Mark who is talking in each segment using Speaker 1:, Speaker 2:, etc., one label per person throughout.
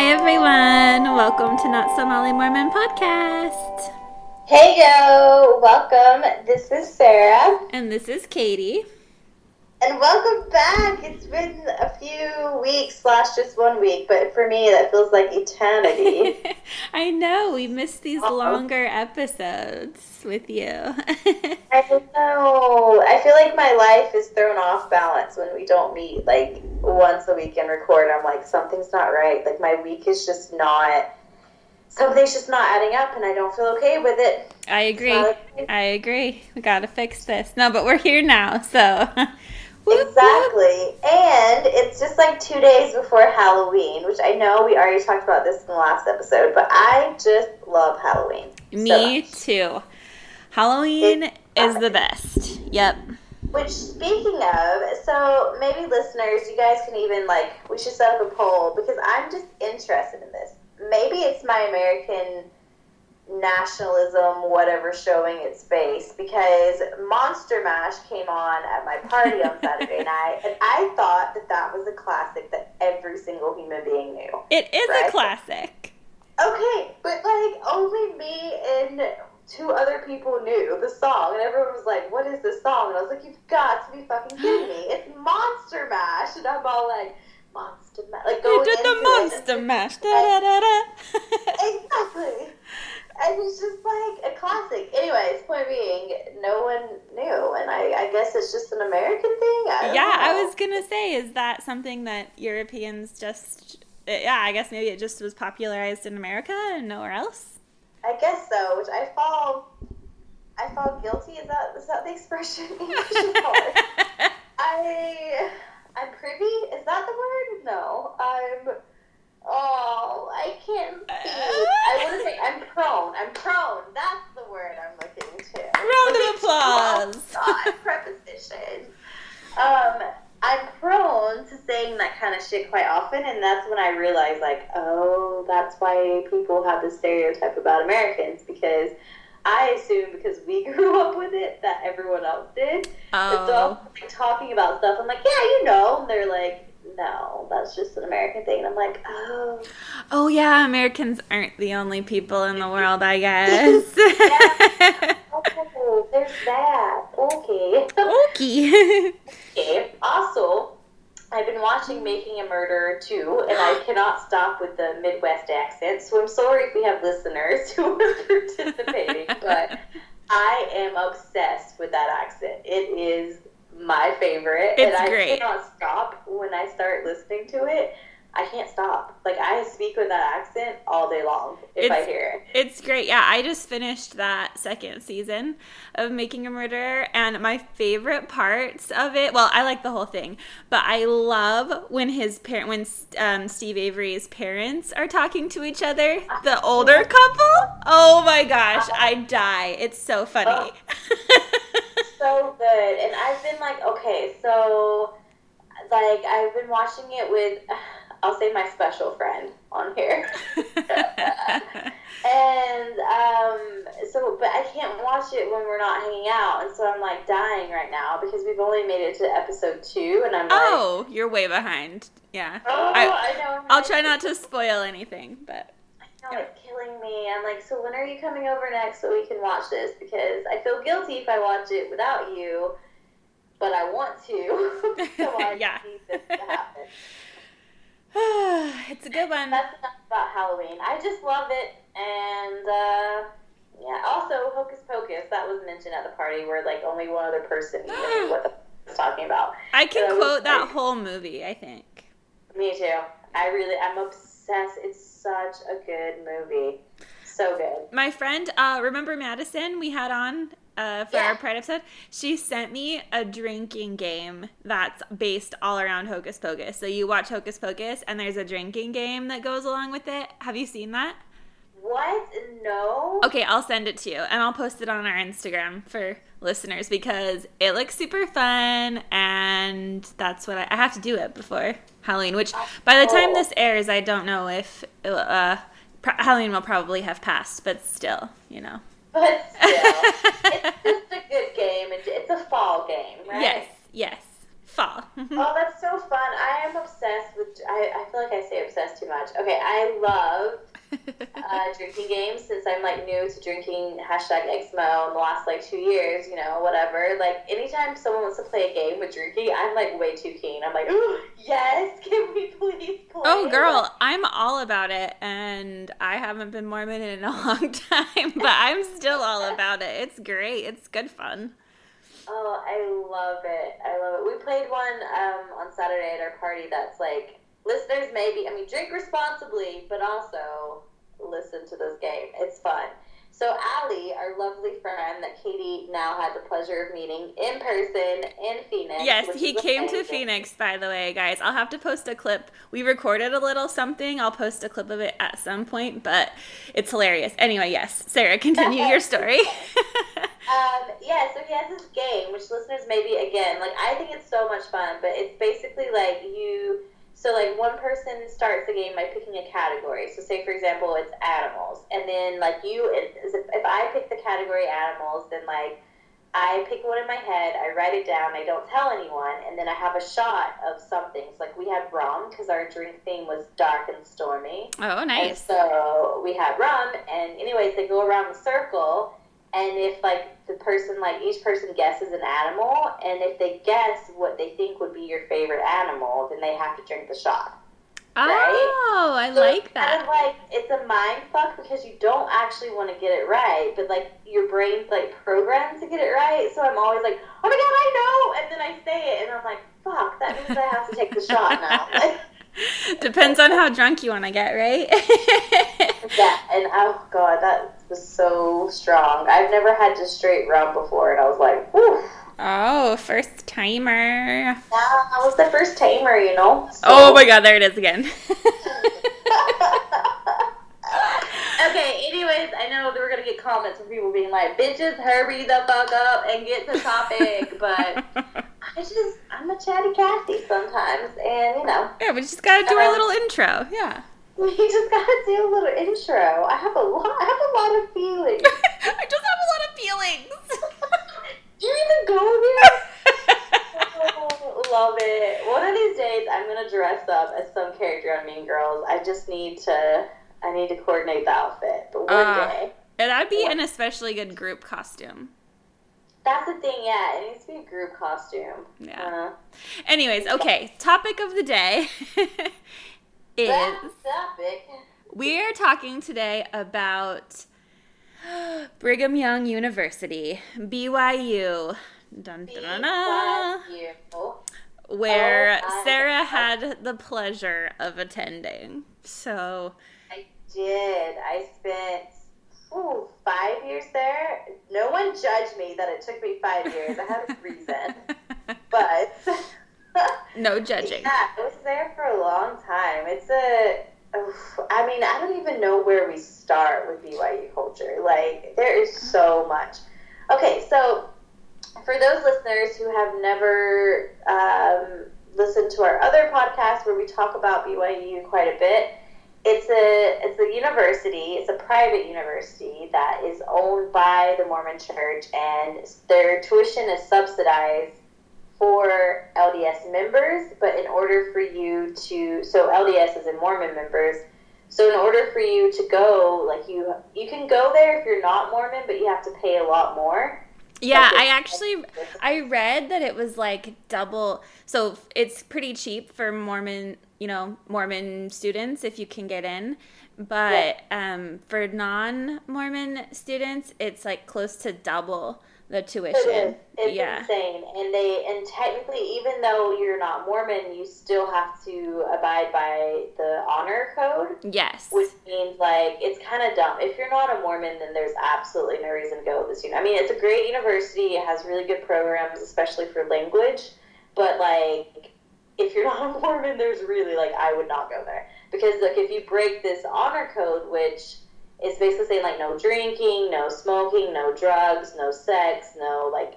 Speaker 1: Hi, everyone. Welcome to Not So Molly Mormon podcast.
Speaker 2: Hey, yo. Welcome. This is Sarah.
Speaker 1: And this is Katie.
Speaker 2: And welcome back. It's been a few weeks slash just one week, but for me, that feels like eternity.
Speaker 1: I know. We missed these Uh-oh. longer episodes with you.
Speaker 2: I know. I feel like my life is thrown off balance when we don't meet like once a week and record. I'm like, something's not right. Like, my week is just not. Something's just not adding up, and I don't feel okay with it.
Speaker 1: I agree. Okay. I agree. We gotta fix this. No, but we're here now, so
Speaker 2: Exactly. And it's just like two days before Halloween, which I know we already talked about this in the last episode, but I just love Halloween.
Speaker 1: Me so too. Halloween it's is the best. Yep.
Speaker 2: Which, speaking of, so maybe listeners, you guys can even like, we should set up a poll because I'm just interested in this. Maybe it's my American nationalism, whatever, showing its face because Monster Mash came on at my party on Saturday night, and I thought that that was a classic that every single human being knew.
Speaker 1: It is right? a classic.
Speaker 2: Okay, but like only me and two other people knew the song, and everyone was like, "What is this song?" And I was like, "You've got to be fucking kidding me! It's Monster Mash!" And I'm all like. Monster Mash, like going
Speaker 1: you did the Monster it. Mash, da da da da.
Speaker 2: exactly and it's just like a classic. Anyways, point being, no one knew, and I, I guess it's just an American thing. I
Speaker 1: yeah,
Speaker 2: know.
Speaker 1: I was gonna say, is that something that Europeans just? Yeah, I guess maybe it just was popularized in America and nowhere else.
Speaker 2: I guess so, which I fall, I fall guilty. Is that is that the expression? I, I'm privy. Is that the word? No, I'm Oh, I can't see. I want to say I'm prone. I'm prone. That's the word I'm looking to.
Speaker 1: Round of applause.
Speaker 2: God, preposition. Um, I'm prone to that kind of shit quite often, and that's when I realized, like, oh, that's why people have this stereotype about Americans because I assume because we grew up with it that everyone else did. Oh. So I'm like, talking about stuff. I'm like, yeah, you know. And they're like, no, that's just an American thing. And I'm like, oh.
Speaker 1: Oh, yeah, Americans aren't the only people in the world, I guess.
Speaker 2: yeah. Oh, there's that. Okay.
Speaker 1: Okay.
Speaker 2: okay. Also, I've been watching Making a Murderer too, and I cannot stop with the Midwest accent. So I'm sorry if we have listeners who are participating, but I am obsessed with that accent. It is my favorite.
Speaker 1: It's
Speaker 2: and I
Speaker 1: great.
Speaker 2: cannot stop when I start listening to it. I can't stop. Like I speak with that accent all day long if
Speaker 1: it's,
Speaker 2: I hear
Speaker 1: it. It's great. Yeah, I just finished that second season of Making a Murderer, and my favorite parts of it. Well, I like the whole thing, but I love when his parent, when um, Steve Avery's parents are talking to each other, the older couple. Oh my gosh, I die. It's so funny.
Speaker 2: so good, and I've been like, okay, so like I've been watching it with I'll say my special friend on here. and um, so, but I can't watch it when we're not hanging out, and so I'm like dying right now because we've only made it to episode two, and I'm like,
Speaker 1: oh, you're way behind. Yeah.
Speaker 2: Oh, I, I know.
Speaker 1: I'll try not to spoil anything, but.
Speaker 2: I know it's killing me. I'm like, so when are you coming over next so we can watch this? Because I feel guilty if I watch it without you, but I want to. so I
Speaker 1: yeah.
Speaker 2: need this to happen.
Speaker 1: it's a good one.
Speaker 2: That's enough about Halloween. I just love it, and uh, yeah. Also, Hocus Pocus that was mentioned at the party, where like only one other person knew what the was talking about.
Speaker 1: I can so quote that like, whole movie. I think.
Speaker 2: Me too. I really, I'm obsessed. It's such a good movie. So good.
Speaker 1: My friend, uh, remember Madison we had on uh, for yeah. our Pride episode, she sent me a drinking game that's based all around Hocus Pocus. So you watch Hocus Pocus, and there's a drinking game that goes along with it. Have you seen that?
Speaker 2: What? No.
Speaker 1: Okay, I'll send it to you, and I'll post it on our Instagram for listeners because it looks super fun, and that's what I, I have to do it before Halloween. Which by the time this airs, I don't know if uh, Halloween will probably have passed, but still, you know.
Speaker 2: But still, it's just a good game. It's a fall game, right?
Speaker 1: Yes, yes. Fall.
Speaker 2: oh, that's so fun. I am obsessed with. I, I feel like I say obsessed too much. Okay, I drinking games since I'm like new to drinking hashtag Exmo in the last like two years, you know, whatever. Like anytime someone wants to play a game with drinking, I'm like way too keen. I'm like, yes, can we please play?
Speaker 1: Oh, girl, I'm all about it, and I haven't been Mormon in a long time, but I'm still all about it. It's great. It's good fun.
Speaker 2: Oh, I love it. I love it. We played one um, on Saturday at our party that's like listeners maybe I mean drink responsibly, but also listen to this game. It's fun. So Allie, our lovely friend that Katie now had the pleasure of meeting in person in Phoenix.
Speaker 1: Yes, he came to. Phoenix, by the way, guys. I'll have to post a clip. We recorded a little something. I'll post a clip of it at some point, but it's hilarious. Anyway, yes, Sarah, continue your story.
Speaker 2: Um, yeah, so he has this game, which listeners maybe again, like I think it's so much fun, but it's basically like you. So like one person starts the game by picking a category. So say for example it's animals, and then like you, if, if I pick the category animals, then like I pick one in my head, I write it down, I don't tell anyone, and then I have a shot of something. So like we had rum because our drink theme was dark and stormy.
Speaker 1: oh,
Speaker 2: And
Speaker 1: nice.
Speaker 2: so we had rum, and anyways, they go around the circle, and if like the person, like each person guesses an animal, and if they guess what they think would be your favorite animal, then they have to drink the shot.
Speaker 1: Oh, I
Speaker 2: So
Speaker 1: like
Speaker 2: it's Kind of
Speaker 1: that.
Speaker 2: like it's a mind fuck because you don't actually want to get it right, but like your brain's like programmed to get it right. So I'm always like, oh my god, I know, and then I say it, and I'm like, fuck, that means I have to take the shot now.
Speaker 1: Depends on how drunk you want to get, right?
Speaker 2: Yeah, and oh god, that was so strong. I've never had just straight rum before, and I was like, whew.
Speaker 1: oh, first timer.
Speaker 2: Yeah, I was the first timer, you know. So-
Speaker 1: Oh my god, there it is again.
Speaker 2: okay, anyways, I know we're gonna get comments from people being like, bitches, hurry the fuck up and get to topic, but I just, I'm a chatty Cathy sometimes, and you know,
Speaker 1: yeah, we just gotta do our little intro. Yeah.
Speaker 2: we just gotta do a little intro. I have a lot, I have a lot of feelings.
Speaker 1: I just have a lot of feelings.
Speaker 2: do you even go there? Oh, love it. One of these days, I'm gonna dress up as some character on Mean Girls. I just need to. I need to coordinate the outfit. But one
Speaker 1: Uh.
Speaker 2: day,
Speaker 1: And that'd be an especially good group costume.
Speaker 2: That's the thing. Yeah, it needs to be a group costume.
Speaker 1: Yeah.
Speaker 2: Uh,
Speaker 1: Anyways, okay, topic of the day is
Speaker 2: topic.
Speaker 1: we are talking today about Brigham Young University, BYU. Dun, dun, dun,
Speaker 2: BYU.
Speaker 1: where
Speaker 2: Oh,
Speaker 1: Sarah had the pleasure of attending. So,
Speaker 2: I did. I spent ooh, five years there. No one judged me that it took me five years. I had a reason, but.
Speaker 1: no judging.
Speaker 2: Yeah, I was there for a long time. It's a, I mean, I don't even know where we start with BYU culture. Like, there is so much. Okay, so for those listeners who have never um, listened to our other podcast where we talk about BYU quite a bit, it's a it's a university. It's a private university that is owned by the Mormon Church, and their tuition is subsidized for LDS members, but in order for you to, so LDS is in Mormon members. So in order for you to go, like you, you can go there if you're not Mormon, but you have to pay a lot more.
Speaker 1: Yeah, I actually I read that it was like double. So it's pretty cheap for Mormon, you know, Mormon students if you can get in. But um, for non-Mormon students, it's like close to double the
Speaker 2: It is.
Speaker 1: tuition.
Speaker 2: It's
Speaker 1: yeah.
Speaker 2: insane, and they and technically, even though you're not Mormon, you still have to abide by the honor code.
Speaker 1: Yes.
Speaker 2: which means like it's kind of dumb. If you're not a Mormon, then there's absolutely no reason to go to this uni. I mean, it's a great university. It has really good programs, especially for language. But like, if you're not a Mormon, there's really like I would not go there because like if you break this honor code, which is basically saying like no drinking, no smoking, no drugs, no sex, no like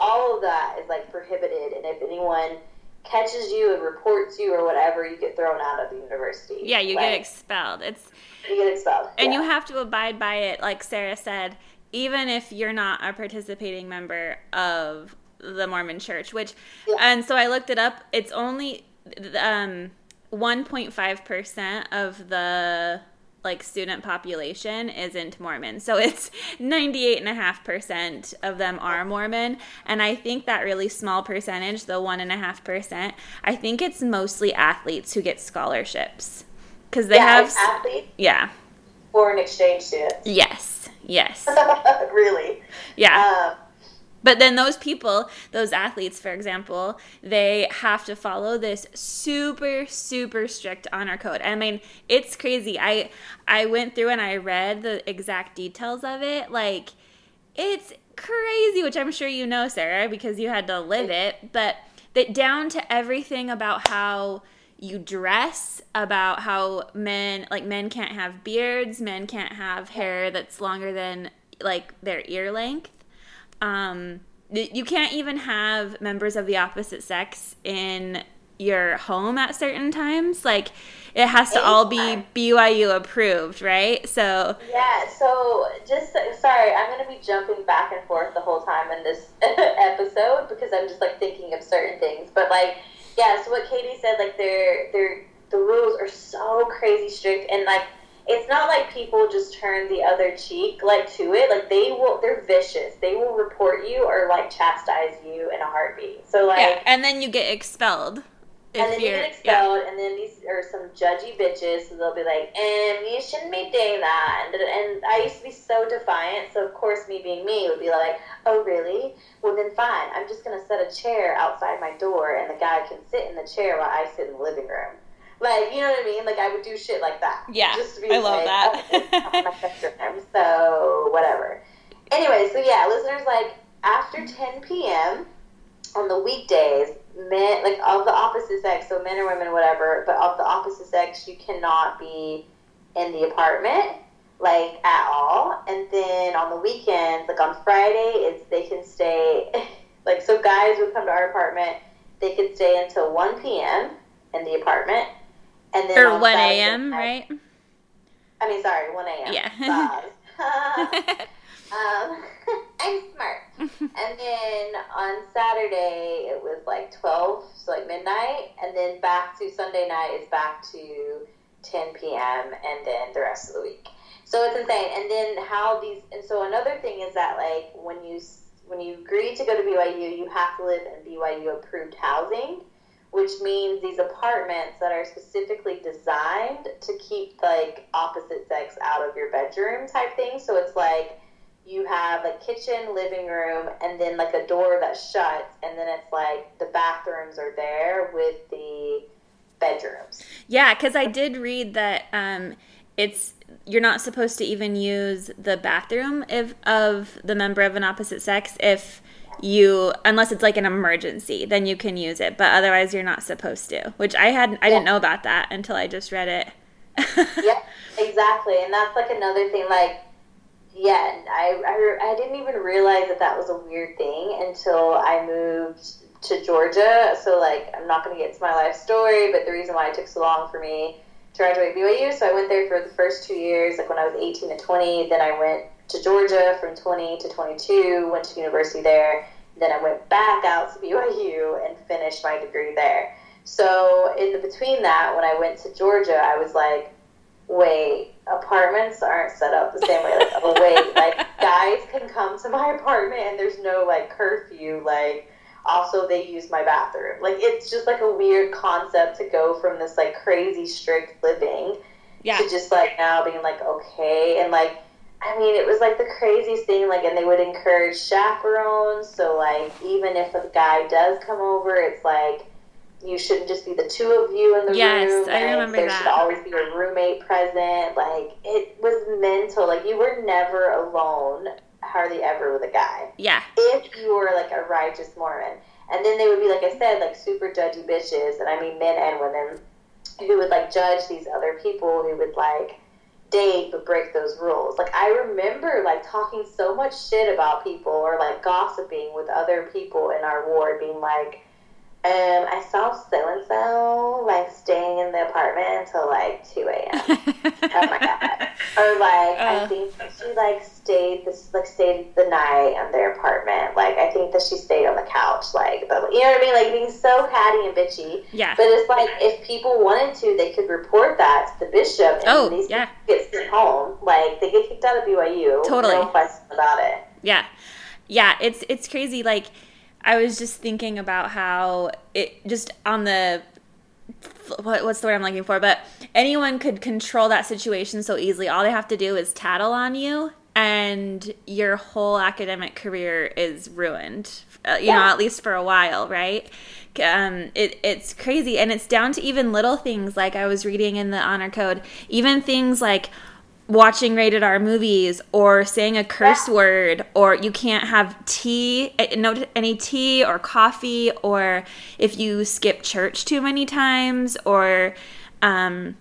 Speaker 2: all of that is like prohibited. And if anyone catches you and reports you or whatever, you get thrown out of the university.
Speaker 1: yeah, you
Speaker 2: Like,
Speaker 1: get expelled. It's
Speaker 2: you get expelled.
Speaker 1: and
Speaker 2: yeah.
Speaker 1: you have to abide by it like Sarah said, even if you're not a participating member of the Mormon Church, which
Speaker 2: Yeah.
Speaker 1: and so I looked it up, it's only um 1.5% of the like student population isn't Mormon. So it's 98.5% of them are Mormon. And I think that really small percentage, the 1.5%, I think it's mostly athletes who get scholarships. Because they
Speaker 2: Yeah,
Speaker 1: have.
Speaker 2: athletes,
Speaker 1: Yeah.
Speaker 2: foreign exchange students.
Speaker 1: Yes. Yes.
Speaker 2: really.
Speaker 1: Yeah.
Speaker 2: Um,
Speaker 1: But then those people, those athletes, for example, they have to follow this super, super strict honor code. I mean, it's crazy. I I went through and I read the exact details of it. Like, it's crazy, which I'm sure you know, Sarah, because you had to live it. But that down to everything about how you dress, about how men like men can't have beards, men can't have hair that's longer than like their ear length um, you can't even have members of the opposite sex in your home at certain times. Like, it has to all be BYU approved, right? So,
Speaker 2: Yeah, so just sorry, I'm gonna be jumping back and forth the whole time in this episode because I'm just like thinking of certain things. But like, yeah, so what Katie said, like they're they're the rules are so crazy strict and like it's not like people just turn the other cheek like to it. Like they will they're vicious. They will report you or like chastise you in a heartbeat. So like
Speaker 1: yeah. And then you get expelled. If
Speaker 2: and then you get expelled, and then these are some judgy bitches, so they'll be like, "Um, you shouldn't be doing that." And, and I used to be so defiant, so of course, me being me would be like, "Oh, really? Well, then fine. I'm just gonna set a chair outside my door, and the guy can sit in the chair while I sit in the living room." Like, you know what I mean? Like, I would do shit like that.
Speaker 1: Yeah,
Speaker 2: just to be
Speaker 1: I love
Speaker 2: like,
Speaker 1: that.
Speaker 2: "Oh, it's not my bedroom, so whatever. Anyway, so yeah, listeners, like after 10 p.m. on the weekdays, men like of the opposite sex, so men or women, whatever, but of the opposite sex, you cannot be in the apartment like at all. And then on the weekends, like on Friday, it's they can stay. Like so, guys would come to our apartment. They could stay until 1 p.m. in the apartment, and then
Speaker 1: or 1 a.m., right?
Speaker 2: I mean, sorry, 1 a.m.
Speaker 1: Yeah.
Speaker 2: Um, I'm smart. and then on Saturday it was like 12, so like midnight, and then back to Sunday night is back to 10 p.m. and then the rest of the week. So it's insane. And then how these and so another thing is that like when you when you agree to go to BYU, you have to live in BYU approved housing, which means these apartments that are specifically designed to keep like opposite sex out of your bedroom type thing. So it's like you have a kitchen, living room, and then like a door that shuts, and then it's like the bathrooms are there with the bedrooms.
Speaker 1: Yeah, because I did read that um, it's you're not supposed to even use the bathroom if of the member of an opposite sex if you unless it's like an emergency then you can use it but otherwise you're not supposed to which i had i didn't know about that until i just read it
Speaker 2: yeah exactly, and that's like another thing. Like, yeah, I, I, I didn't even realize that that was a weird thing until I moved to Georgia. So like, I'm not going to get to my life story, but the reason why it took so long for me to graduate BYU, so I went there for the first two years, like when I was 18 to 20. Then I went to Georgia from 20 to 22, went to university there. Then I went back out to BYU and finished my degree there. So in the between that, when I went to Georgia, I was like, wait, apartments aren't set up the same way. Like, oh wait, like guys can come to my apartment and there's no like curfew. Like also they use my bathroom. Like it's just like a weird concept to go from this like crazy strict living
Speaker 1: yeah
Speaker 2: to just like now being like okay and like I mean it was like the craziest thing like and they would encourage chaperones so like even if a guy does come over it's like you shouldn't just be the two of you in the
Speaker 1: Yes,
Speaker 2: room
Speaker 1: I
Speaker 2: like,
Speaker 1: remember
Speaker 2: there
Speaker 1: that.
Speaker 2: should always be a roommate present like it was mental like you were never alone hardly ever with a guy
Speaker 1: yeah
Speaker 2: if you were like a righteous Mormon. And then they would be, like I said, like super judgy bitches, and I mean men and women, who would like judge these other people who would like date but break those rules. Like I remember like talking so much shit about people or like gossiping with other people in our ward, being like, um, I saw so and so like staying in the apartment until like two a.m. oh my god. Or like I
Speaker 1: Uh.
Speaker 2: think she like stayed this like stayed the night in their apartment. Like I think that she stayed on the couch like but You know what I mean? Like being so catty and bitchy.
Speaker 1: Yeah.
Speaker 2: But it's like if people wanted to, they could report that to the bishop, and
Speaker 1: Oh,
Speaker 2: these
Speaker 1: yeah.
Speaker 2: get sent home. Like they get kicked out of BYU.
Speaker 1: Totally.
Speaker 2: No question about it.
Speaker 1: Yeah. Yeah, it's it's crazy like I was just thinking about how it just on the what, what's the word I'm looking for, but anyone could control that situation so easily. All they have to do is tattle on you and your whole academic career is ruined. Uh, you know, at least for a while, right? Um, it, it's crazy, and it's down to even little things like I was reading in the honor code, even things like watching rated R movies or saying a curse
Speaker 2: Yeah.
Speaker 1: word or you can't have tea eh, no any tea or coffee or if you skip church too many times or um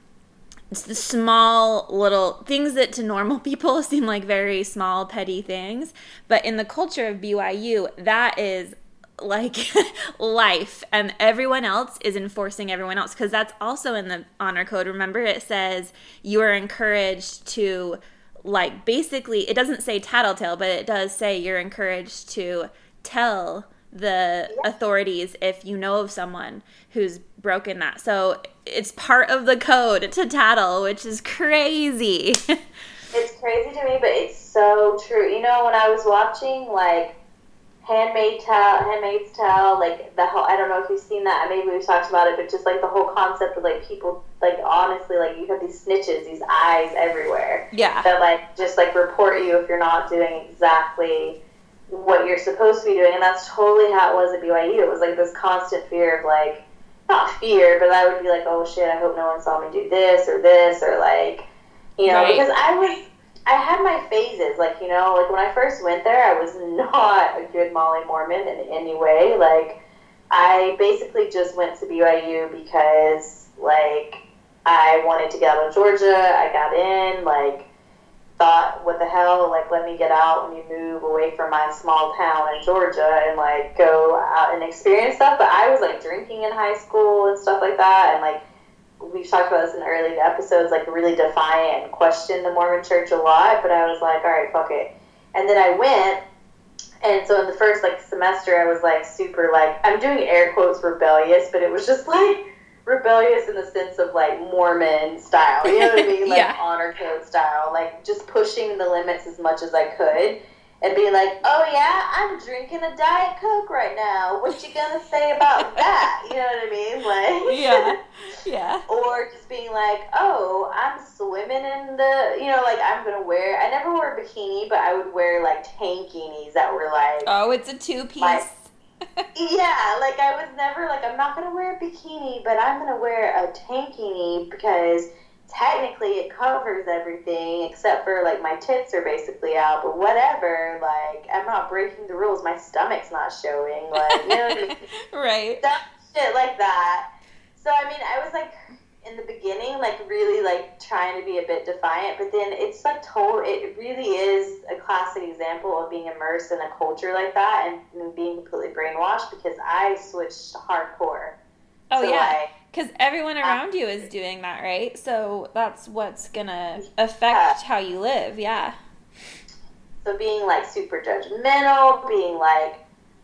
Speaker 1: s- small little things that to normal people seem like very small petty things but in the culture of BYU that is like life and everyone else is enforcing everyone else because that's also in the honor code. Remember it says you are encouraged to like basically it doesn't say tattletale but it does say you're encouraged to tell the authorities if you know of someone who's broken that. So it's part of the code to tattle which is crazy.
Speaker 2: It's crazy to me, but it's so true. You know, when I was watching like Handmaid Tale, Handmaid's Tale, like the whole, I don't know if you've seen that. Maybe we've talked about it, but just like the whole concept of like people, like honestly, like you have these snitches, these eyes everywhere
Speaker 1: yeah
Speaker 2: that like just like report you if you're not doing exactly what you're supposed to be doing, and that's totally how it was at BYU. It was like this constant fear of like, not fear, but I would be like, oh shit, I hope no one saw me do this or this or like, you know,
Speaker 1: Right.
Speaker 2: because I was. I had my phases, like you know, like when I first went there, I was not a good Molly Mormon in any way. Like, I basically just went to BYU because, like, I wanted to get out of Georgia. I got in, like, thought, what the hell, like, let me get out you move away from my small town in Georgia and, like, go out and experience stuff. But I was, like, drinking in high school and stuff like that. And, like, we've talked about this in the early episodes, like, really defiant and questioned the Mormon church a lot. But I was like, all right, fuck it. And then I went. And so in the first like semester, I was like super like I'm doing air quotes rebellious, but it was just like rebellious in the sense of like Mormon style. You know what I mean? Like
Speaker 1: Yeah.
Speaker 2: honor code style. Like just pushing the limits as much as I could. And be like, oh yeah, I'm drinking a Diet Coke right now. What you gonna say about that? You know what I mean? Like,
Speaker 1: yeah yeah
Speaker 2: or just being like, oh, I'm swimming in the, you know, like I'm gonna wear. I never wore a bikini, but I would wear like tankinis that were like,
Speaker 1: oh it's a two piece
Speaker 2: yeah, like I was never like, I'm not gonna wear a bikini, but I'm gonna wear a tankini because technically it covers everything except for like my tits are basically out, but whatever. Like I'm not breaking the rules. My stomach's not showing. Like you know what I mean?
Speaker 1: right
Speaker 2: stuff, shit like that. So I mean, I was like in the beginning, like really like trying to be a bit defiant, but then it's like total. It really is a classic example of being immersed in a culture like that and, and being completely brainwashed because I switched hardcore.
Speaker 1: oh
Speaker 2: So,
Speaker 1: yeah
Speaker 2: like,
Speaker 1: Because everyone uh, around you is doing that, right? So that's what's gonna affect how you live. Yeah.
Speaker 2: So being like super judgmental, being like,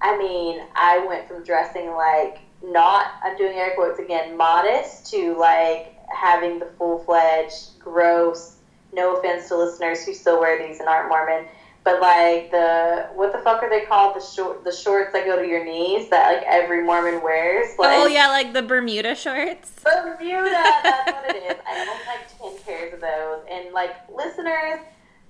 Speaker 2: I mean, I went from dressing like not, I'm doing air quotes again, modest to like having the full fledged, gross, no offense to listeners who still wear these and aren't Mormon, but like the, what the fuck are they called? The short, the shorts that go to your knees that like every Mormon wears. Oh, like,
Speaker 1: Oh yeah, like the Bermuda shorts.
Speaker 2: Bermuda, that's what it is. I own like 10 pairs of those. And like listeners,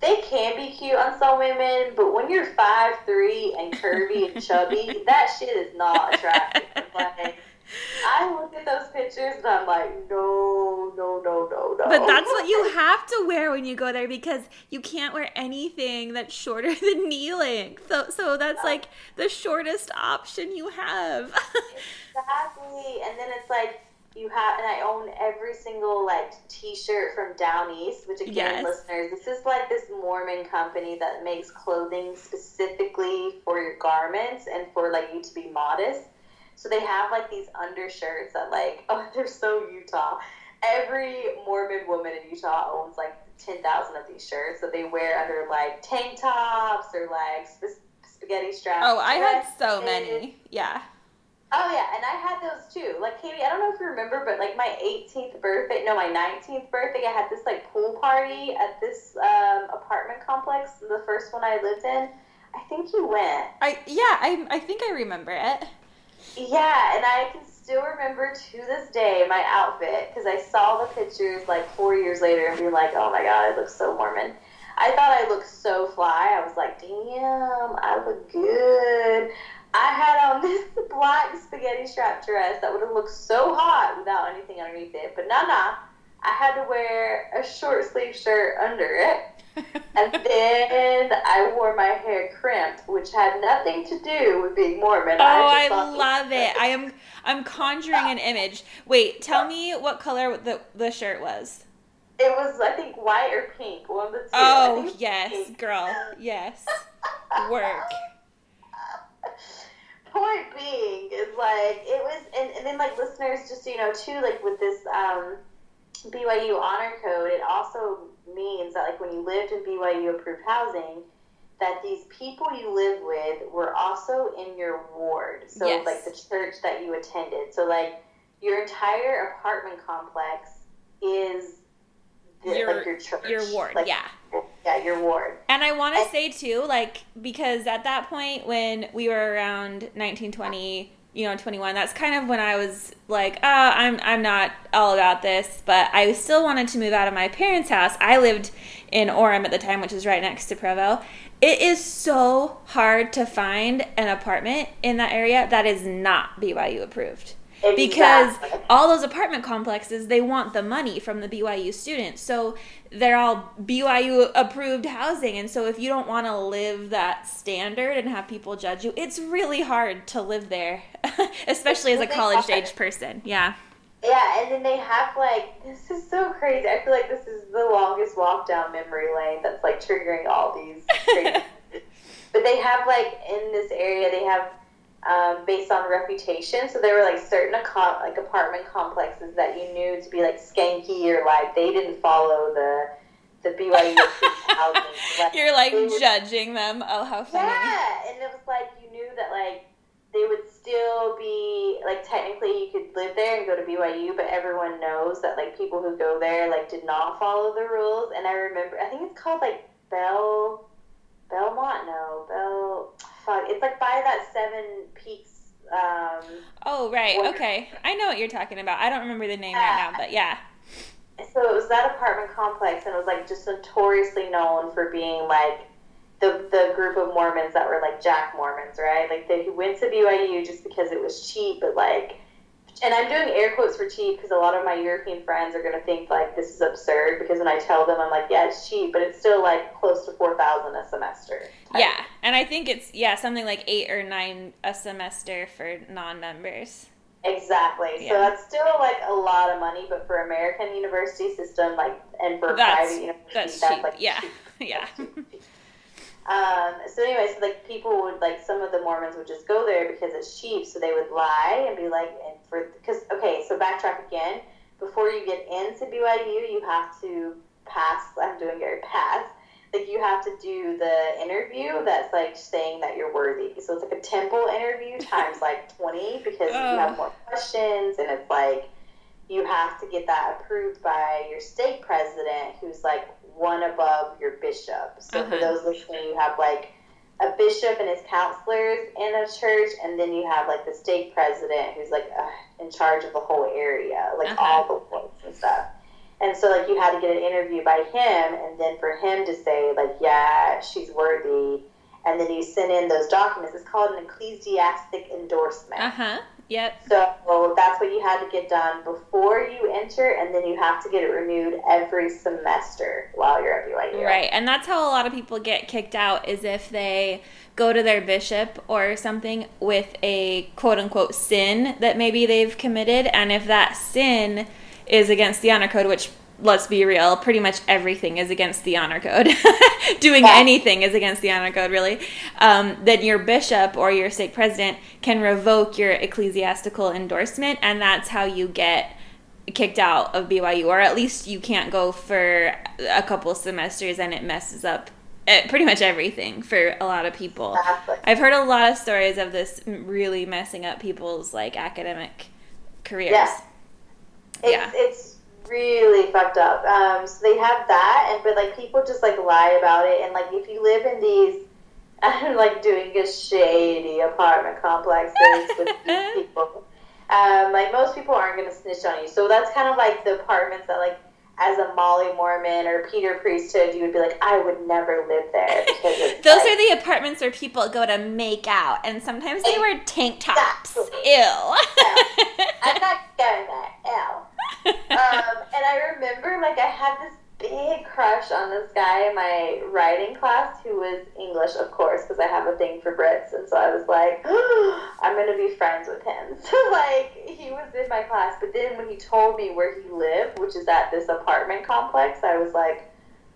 Speaker 2: they can be cute on some women, but when you're 5'3 and curvy and chubby, that shit is not attractive. Like, I look at those pictures and I'm like, no, no, no, no, no.
Speaker 1: But that's what you have to wear when you go there because you can't wear anything that's shorter than knee length. So so that's like the shortest option you have.
Speaker 2: Exactly. And then it's like you have, and I own every single like T-shirt from Down East, which again,
Speaker 1: Yes.
Speaker 2: listeners, this is like this Mormon company that makes clothing specifically for your garments and for like you to be modest. So they have like these undershirts that like oh they're so Utah. Every Mormon woman in Utah owns like ten thousand of these shirts that they wear under like tank tops or like sp- spaghetti straps.
Speaker 1: oh, I had so many. Yeah.
Speaker 2: Oh yeah, and I had those too. Like Katie, I don't know if you remember, but like my 18th birthday, no, my 19th birthday, I had this like pool party at this um, apartment complex, the first one I lived in. I think you went.
Speaker 1: I yeah, I I think I remember it.
Speaker 2: Yeah, and I can still remember to this day my outfit because I saw the pictures like four years later and be like, oh my god, I look so Mormon. I thought I looked so fly. I was like, damn, I look good. I had on this black spaghetti strap dress that would have looked so hot without anything underneath it. But nah, nah. I had to wear a short sleeve shirt under it. And then I wore my hair crimped, which had nothing to do with being Mormon.
Speaker 1: Oh, I, I love it. I am I'm conjuring an image. Wait, tell me what color the the shirt was.
Speaker 2: It was, I think, white or pink. One of the two.
Speaker 1: Oh yes, pink. girl. Yes. Work
Speaker 2: point being is like it was, and, and then like listeners, just you know, too, like with this um, BYU honor code, it also means that like when you lived in BYU approved housing, that these people you live with were also in your ward. So yes. like the church that you attended. So like your entire apartment complex is the, your, like your church,
Speaker 1: your ward.
Speaker 2: Like,
Speaker 1: yeah
Speaker 2: yeah, your ward.
Speaker 1: And I want to say too, like because at that point when we were around 1920, you know, 21, that's kind of when I was like, oh, I'm I'm not all about this, but I still wanted to move out of my parents' house. I lived in Orem at the time, which is right next to Provo. It is so hard to find an apartment in that area that is not BYU approved. Exactly. Because all those apartment complexes, they want the money from the BYU students. So they're all BYU approved housing. And so if you don't want to live that standard and have people judge you, it's really hard to live there, especially as a college age person. Yeah.
Speaker 2: Yeah, and then they have like this is so crazy. I feel like this is the longest walk down memory lane that's like triggering all these crazy. but they have like in this area they have um, based on reputation. So there were like certain like apartment complexes that you knew to be like skanky or like they didn't follow the the BYU housing.
Speaker 1: Like, You're like judging them. Oh, how funny!
Speaker 2: Yeah, and it was like you knew that like they would still be like technically you could live there and go to BYU, but everyone knows that like people who go there like did not follow the rules. And I remember I think it's called like Bell Belmont. No, Bell fuck, it's like by that Seven Peaks. Um,
Speaker 1: oh right, okay, I know what you're talking about. I don't remember the name right now, but yeah.
Speaker 2: So it was that apartment complex, and it was like just notoriously known for being like the the group of Mormons that were like Jack Mormons, right? Like they went to BYU just because it was cheap, but like and I'm doing air quotes for cheap because a lot of my European friends are going to think like this is absurd because when I tell them I'm like yeah it's cheap but it's still like close to four thousand a semester.
Speaker 1: Yeah, and I think it's yeah something like eight or nine a semester for non-members.
Speaker 2: Exactly. Yeah. So that's still like a lot of money, but for American university system like and for that's, private university that's, that's
Speaker 1: cheap.
Speaker 2: like
Speaker 1: yeah yeah.
Speaker 2: Um, so anyway, so like people would like some of the Mormons would just go there because it's cheap, so they would lie and be like, and for because okay, so backtrack again. Before you get into BYU, you have to pass. I'm doing very pass. Like you have to do the interview that's like saying that you're worthy. So it's like a temple interview times like 20 because you have more questions and it's like you have to get that approved by your stake president who's like one above your bishop. So uh-huh. for those listening, you have like a bishop and his counselors in a church, and then you have like the stake president who's like uh, in charge of the whole area, like uh-huh. all the points and stuff. And so like you had to get an interview by him, and then for him to say like, yeah, she's worthy, and then you send in those documents. It's called an ecclesiastic endorsement.
Speaker 1: Uh huh. Yep.
Speaker 2: So that's what you had to get done before you enter, and then you have to get it renewed every semester while you're at BYU.
Speaker 1: Right, and that's how a lot of people get kicked out is if they go to their bishop or something with a quote unquote sin that maybe they've committed, and if that sin is against the honor code, which let's be real, pretty much everything is against the honor code. Doing yeah. anything is against the honor code, really. Um, then your bishop or your stake president can revoke your ecclesiastical endorsement, and that's how you get kicked out of BYU, or at least you can't go for a couple semesters and it messes up eh, pretty much everything for a lot of people.
Speaker 2: Exactly.
Speaker 1: I've heard a lot of stories of this really messing up people's like academic careers.
Speaker 2: Yeah. It's,
Speaker 1: Yeah.
Speaker 2: it's really fucked up. Um, so they have that, and but like people just like lie about it, and like if you live in these, I'm like doing a shady apartment complexes with people. Um, like most people aren't gonna snitch on you, so that's kind of like the apartments that like. As a Molly Mormon or Peter Priesthood, you would be like, I would never live there
Speaker 1: Those
Speaker 2: like,
Speaker 1: are the apartments where people go to make out, and sometimes they wear tank tops.
Speaker 2: Exactly.
Speaker 1: Ew.
Speaker 2: I'm not going there. Ew. um, and I remember like I had this big crush on this guy in my writing class who was English, of course, because I have a thing for Brits, and so I was like, I'm gonna be friends with him. So like he was in my class, but then when he told me where he lived, which is at this apartment complex, I was like,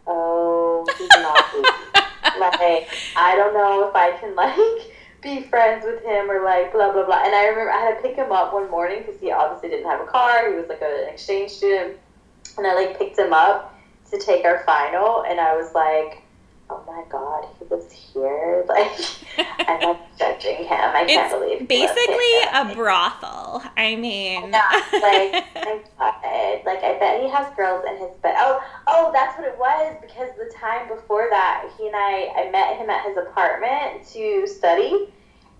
Speaker 2: oh, he's like I don't know if I can like be friends with him or like blah blah blah. And I remember I had to pick him up one morning because he obviously didn't have a car. He was like an exchange student, and I like picked him up to take our final, and I was like. Oh my god, he lives here. Like, I'm not judging him. I can't believe.
Speaker 1: it's basically a brothel. I mean,
Speaker 2: Yeah, like, my God. like I bet he has girls in his bed. Oh, oh, that's what it was. Because the time before that, he and I, I met him at his apartment to study,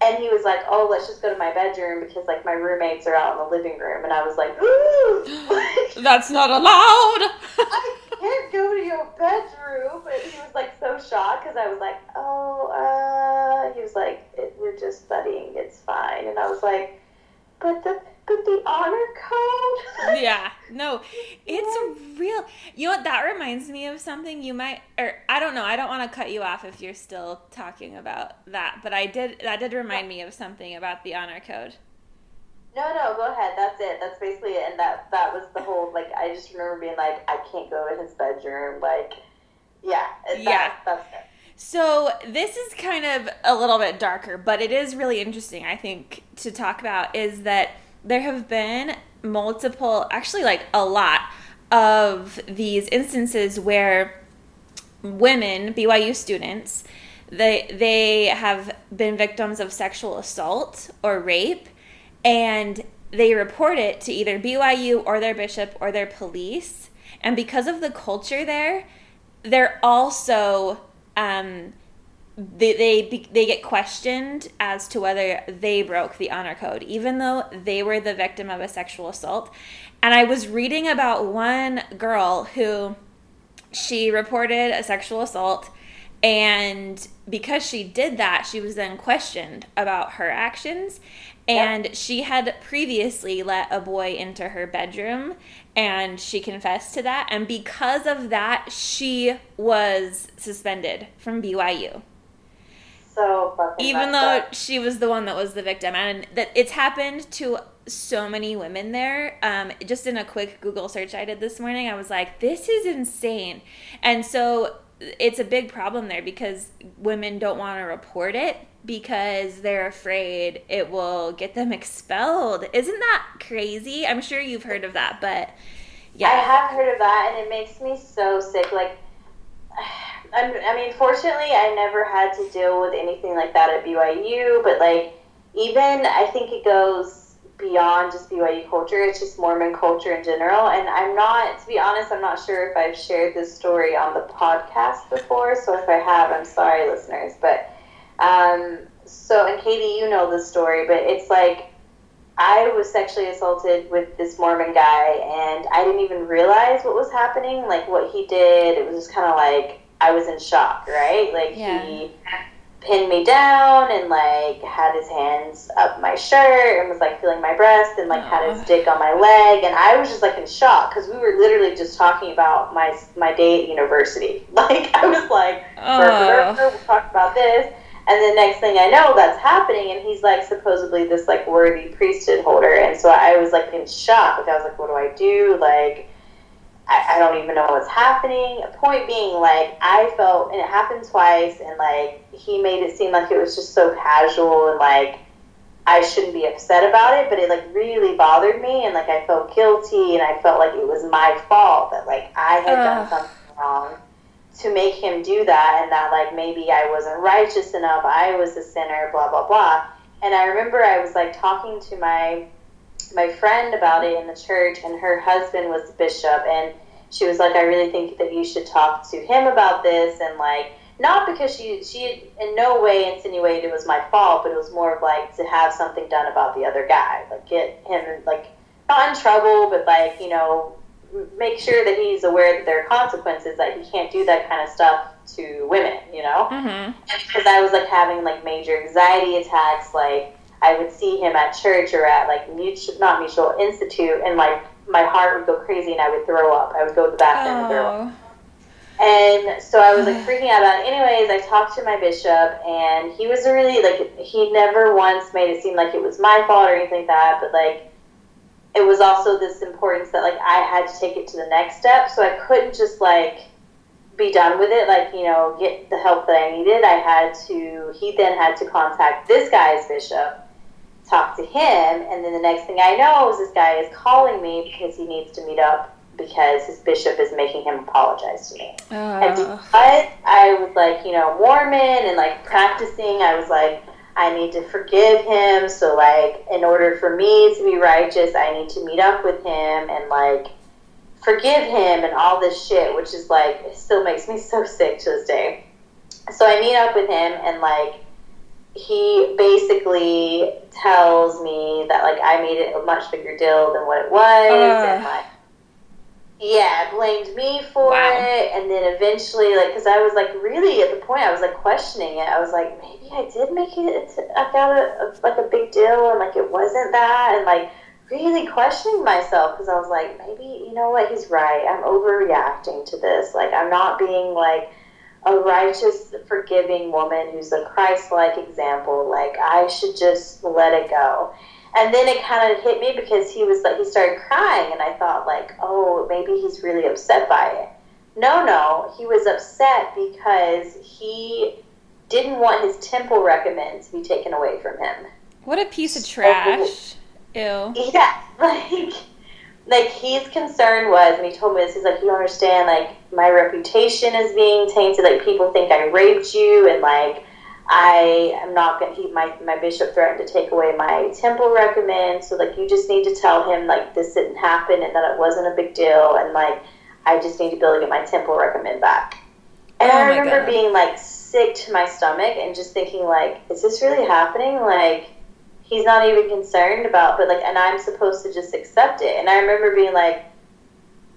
Speaker 2: and he was like, "Oh, let's just go to my bedroom because like my roommates are out in the living room," and I was like, "Ooh,
Speaker 1: that's not allowed.
Speaker 2: I can't go to your bedroom." And he was like so shocked because I was like, "Oh, uh," he was like, it, "We're just studying. It's fine," and I was like, "But the but the honor code."
Speaker 1: yeah, no, it's a real. You know what? That reminds me of something you might, or I don't know. I don't want to cut you off if you're still talking about that, but I did. That did remind me of something about the honor code.
Speaker 2: No, no, go ahead. That's it. That's basically it. And that that was the whole like. I just remember being like, I can't go to his bedroom. Like, yeah, that,
Speaker 1: Yeah.
Speaker 2: that's it.
Speaker 1: So this is kind of a little bit darker, but it is really interesting, I think, to talk about is that there have been multiple, actually like a lot of these instances where women, BYU students, they they have been victims of sexual assault or rape and they report it to either BYU or their bishop or their police. And because of the culture there, they're also um, they they they get questioned as to whether they broke the honor code, even though they were the victim of a sexual assault. And I was reading about one girl who she reported a sexual assault and because she did that she was then questioned about her actions. And she had previously let a boy into her bedroom and she confessed to that. And because of that she was suspended from BYU
Speaker 2: So fucking.
Speaker 1: even though
Speaker 2: up.
Speaker 1: she was the one that was the victim and that it's happened to so many women there um, just in a quick google search i did this morning i was like this is insane and so it's a big problem there because women don't want to report it because they're afraid it will get them expelled isn't that crazy i'm sure you've heard of that but yeah.
Speaker 2: I have heard of that, and it makes me so sick. Like, I mean, fortunately, I never had to deal with anything like that at BYU, but like, even I think it goes beyond just BYU culture. It's just Mormon culture in general. And I'm not, to be honest, I'm not sure if I've shared this story on the podcast before. So if I have, I'm sorry, listeners. But um, so, and Katie, you know the story, but it's like I was sexually assaulted with this Mormon guy, and I didn't even realize what was happening, like what he did. It was just kind of like I was in shock, right? Like
Speaker 1: Yeah.
Speaker 2: he pinned me down and like had his hands up my shirt and was like feeling my breast and like had his dick on my leg, and I was just like in shock because we were literally just talking about my my day at university. Like I was like,
Speaker 1: Oh.
Speaker 2: we'll talk about this. And the next thing I know, that's happening, and he's like supposedly this like worthy priesthood holder, and so I was like in shock. Like I was like, what do I do? Like I, I don't even know what's happening. Point being, like I felt, and it happened twice, and like he made it seem like it was just so casual, and like I shouldn't be upset about it, but it like really bothered me, and like I felt guilty, and I felt like it was my fault that like I had done something wrong to make him do that and that like maybe I wasn't righteous enough, I was a sinner, blah blah blah. And I remember I was like talking to my my friend about it in the church and her husband was the bishop and she was like, I really think that you should talk to him about this and like not because she she in no way insinuated it was my fault, but it was more of like to have something done about the other guy, like get him like not in trouble, but like you know make sure that he's aware that there are consequences that he can't do that kind of stuff to women, you know?
Speaker 1: Mm-hmm.
Speaker 2: Because I was like having like major anxiety attacks, like I would see him at church or at like mutual, not mutual institute, and like my heart would go crazy and I would throw up. I would go to the bathroom oh. and throw up. Oh. And so I was like freaking out about it. Anyways, I talked to my bishop, and he was really like he never once made it seem like it was my fault or anything like that. But like it was also this importance that like I had to take it to the next step. So I couldn't just like be done with it, like, you know, get the help that I needed. I had to, he then had to contact this guy's bishop, talk to him, and then the next thing I know is this guy is calling me because he needs to meet up because his bishop is making him apologize to me. Uh. And because I was like, you know, Mormon and like practicing, I was like, I need to forgive him. So, like, in order for me to be righteous, I need to meet up with him and, like, forgive him and all this shit, which is, like, it still makes me so sick to this day. So, I meet up with him and, like, he basically tells me that, like, I made it a much bigger deal than what it was. Uh. And, like, yeah, blamed me for wow. it, and then eventually, like, because I was like really at the point, I was like questioning it. I was like, maybe I did make it. I got a, a like a big deal, and like it wasn't that, and like really questioning myself because I was like, maybe you know what, he's right. I'm overreacting to this. Like, I'm not being like a righteous, forgiving woman who's a Christ-like example. Like, I should just let it go. And then it kind of hit me because he was like he started crying and i thought like oh maybe he's really upset by it. No no he was upset because he didn't want his temple recommend to be taken away from him.
Speaker 1: What a piece of trash. Ew.
Speaker 2: Yeah like like his concern was and he told me this he's like you don't understand like my reputation is being tainted like people think i raped you and like I am not going he, my, my bishop threatened to take away my temple recommend. So, like, you just need to tell him, like, this didn't happen and that it wasn't a big deal. And, like, I just need to be able to get my temple recommend back. And oh I remember God. being, like, sick to my stomach and just thinking, like, is this really happening? Like, he's not even concerned about, but, like, and I'm supposed to just accept it. And I remember being like,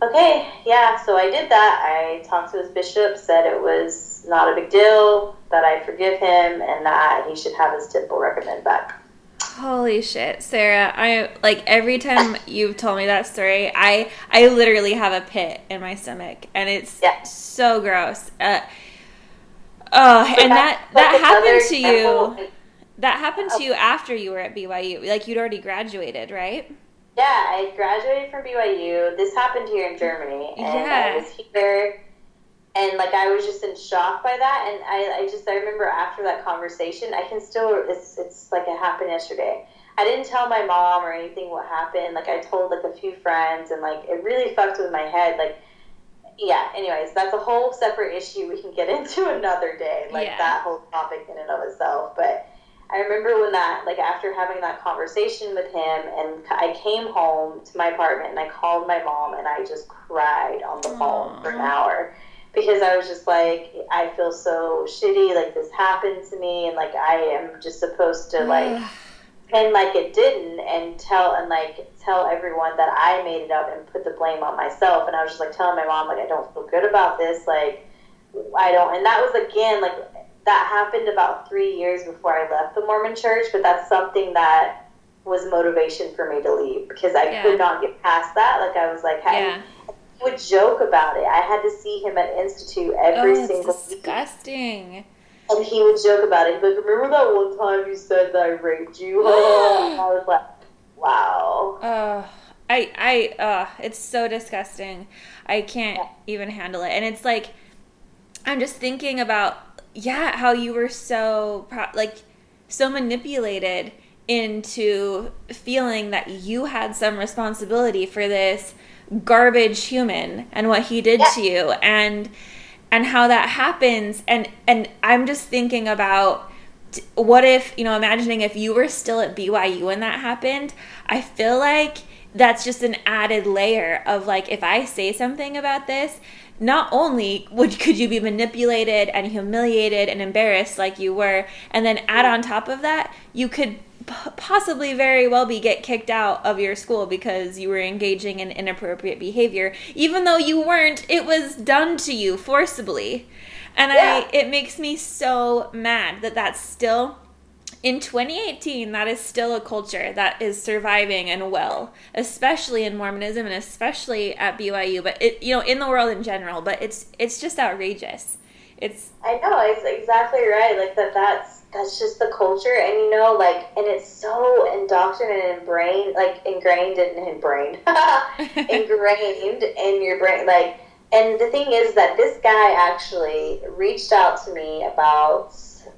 Speaker 2: okay, yeah, so I did that. I talked to his bishop, said it was not a big deal that I forgive him and that he should have his temple recommend back.
Speaker 1: Holy shit, Sarah! I like every time you've told me that story, I I literally have a pit in my stomach, and it's yeah. so gross. Uh, oh, and that that happened to you. That happened to you after you were at BYU. Like you'd already graduated, right?
Speaker 2: Yeah, I graduated from BYU. This happened here in Germany, and yeah. I was here and like I was just in shock by that. And I, I just I remember after that conversation, I can still it's it's like it happened yesterday. I didn't tell my mom or anything what happened. Like I told like a few friends, and like it really fucked with my head. Like yeah. Anyways, that's a whole separate issue we can get into another day. Like yeah. that whole topic in and of itself, but. I remember when that, like, after having that conversation with him, and I came home to my apartment and I called my mom and I just cried on the phone for an hour because I was just like, I feel so shitty, like this happened to me, and like I am just supposed to like and like it didn't, and tell and like tell everyone that I made it up and put the blame on myself, and I was just like telling my mom like I don't feel good about this, like I don't, and that was again like that happened about three years before I left the Mormon Church, but that's something that was motivation for me to leave because I yeah. could not get past that. Like I was like, hey, yeah would joke about it. I had to see him at Institute every oh, single
Speaker 1: disgusting.
Speaker 2: Week. And he would joke about it. He'd be like, remember that one time you said that I raped you? I was like, wow.
Speaker 1: Uh, I, I, uh, it's so disgusting. I can't yeah. even handle it. And it's like, I'm just thinking about, yeah, how you were so, like, so manipulated into feeling that you had some responsibility for this garbage human and what he did yeah. to you and and how that happens and and i'm just thinking about what if you know imagining if you were still at byu when that happened i feel like that's just an added layer of like if i say something about this not only would could you be manipulated and humiliated and embarrassed like you were and then add on top of that you could possibly very well be get kicked out of your school because you were engaging in inappropriate behavior even though you weren't it was done to you forcibly and yeah. i it makes me so mad that that's still in 2018 that is still a culture that is surviving and well especially in mormonism and especially at byu but it you know in the world in general but it's it's just outrageous. It's
Speaker 2: i know it's exactly right like that that's that's just the culture and you know like and it's so indoctrinated and brain like ingrained in, in brain ingrained in your brain like and the thing is that this guy actually reached out to me about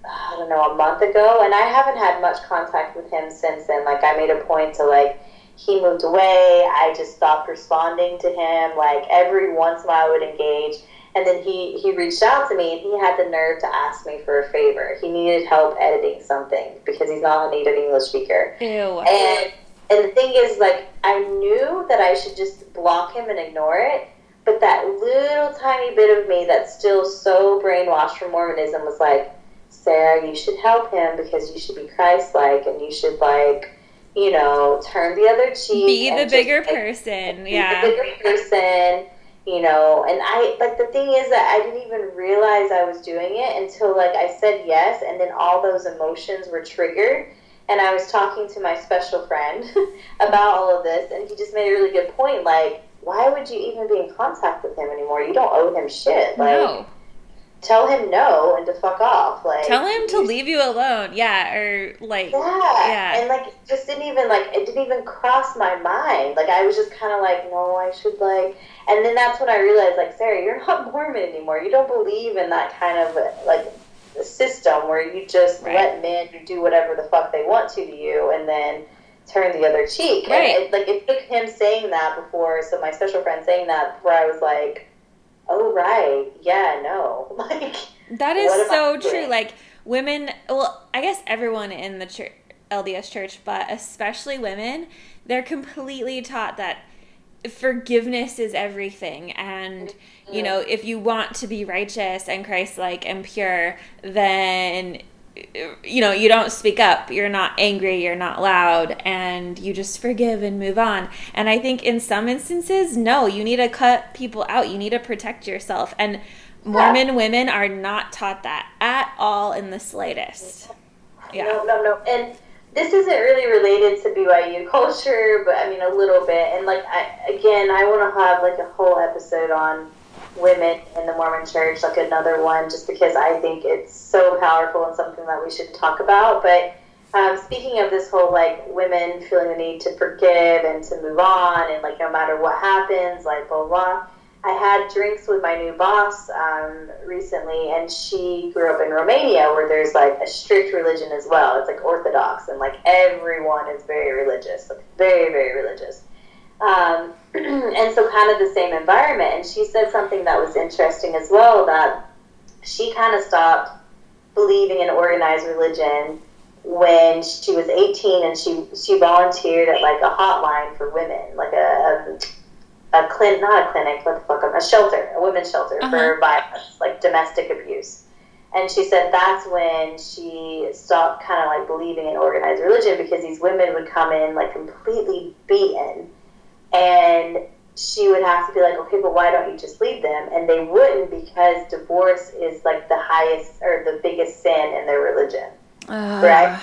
Speaker 2: i don't know a month ago and i haven't had much contact with him since then like i made a point to like he moved away i just stopped responding to him like every once in a while i would engage and then he, he reached out to me and he had the nerve to ask me for a favor. He needed help editing something because he's not a native English speaker.
Speaker 1: Ew.
Speaker 2: And and the thing is, like, I knew that I should just block him and ignore it, but that little tiny bit of me that's still so brainwashed from Mormonism was like, Sarah, you should help him because you should be Christ-like and you should like, you know, turn the other cheek.
Speaker 1: Be the bigger just, person. Like, yeah.
Speaker 2: the bigger person you know and i like the thing is that i didn't even realize i was doing it until like i said yes and then all those emotions were triggered and i was talking to my special friend about all of this and he just made a really good point like why would you even be in contact with him anymore you don't owe him shit like no tell him no and to fuck off. Like
Speaker 1: tell him to leave you alone. Yeah, or like
Speaker 2: yeah, yeah. and like just didn't even like it didn't even cross my mind. Like I was just kind of like, no, I should like. And then that's when I realized, like, Sarah, you're not Mormon anymore. You don't believe in that kind of like system where you just right. let men do whatever the fuck they want to to you, and then turn the other cheek.
Speaker 1: Right.
Speaker 2: And it, like it took him saying that before, so my special friend saying that before I was like oh right, yeah, no, like
Speaker 1: that is so true. Like women, well, I guess everyone in the church, LDS church, but especially women, they're completely taught that forgiveness is everything. And you know if you want to be righteous and christ-like and pure then you know, you don't speak up, you're not angry, you're not loud, and you just forgive and move on. And I think in some instances, no, you need to cut people out, you need to protect yourself. And Mormon yeah. women are not taught that at all in the slightest.
Speaker 2: Yeah. No, no, no. And this isn't really related to BYU culture, but I mean, a little bit. And like, I, again, I want to have like a whole episode on women in the Mormon church, like another one, just because I think it's so powerful and something that we should talk about. But um, speaking of this whole like women feeling the need to forgive and to move on, and like no matter what happens, like blah blah. I had drinks with my new boss um, recently, and she grew up in Romania, where there's like a strict religion as well. It's like Orthodox, and like everyone is very religious, like very very religious. Um, and so kind of the same environment. And she said something that was interesting as well that she kind of stopped believing in organized religion when she was 18 and she she volunteered at like a hotline for women, like a a, a clinic, not a clinic, what the fuck, a shelter, a women's shelter uh-huh. for violence, like domestic abuse. And she said that's when she stopped kind of like believing in organized religion because these women would come in like completely beaten and she would have to be like, okay, but why don't you just leave them? And they wouldn't because divorce is like the highest or the biggest sin in their religion, uh. right?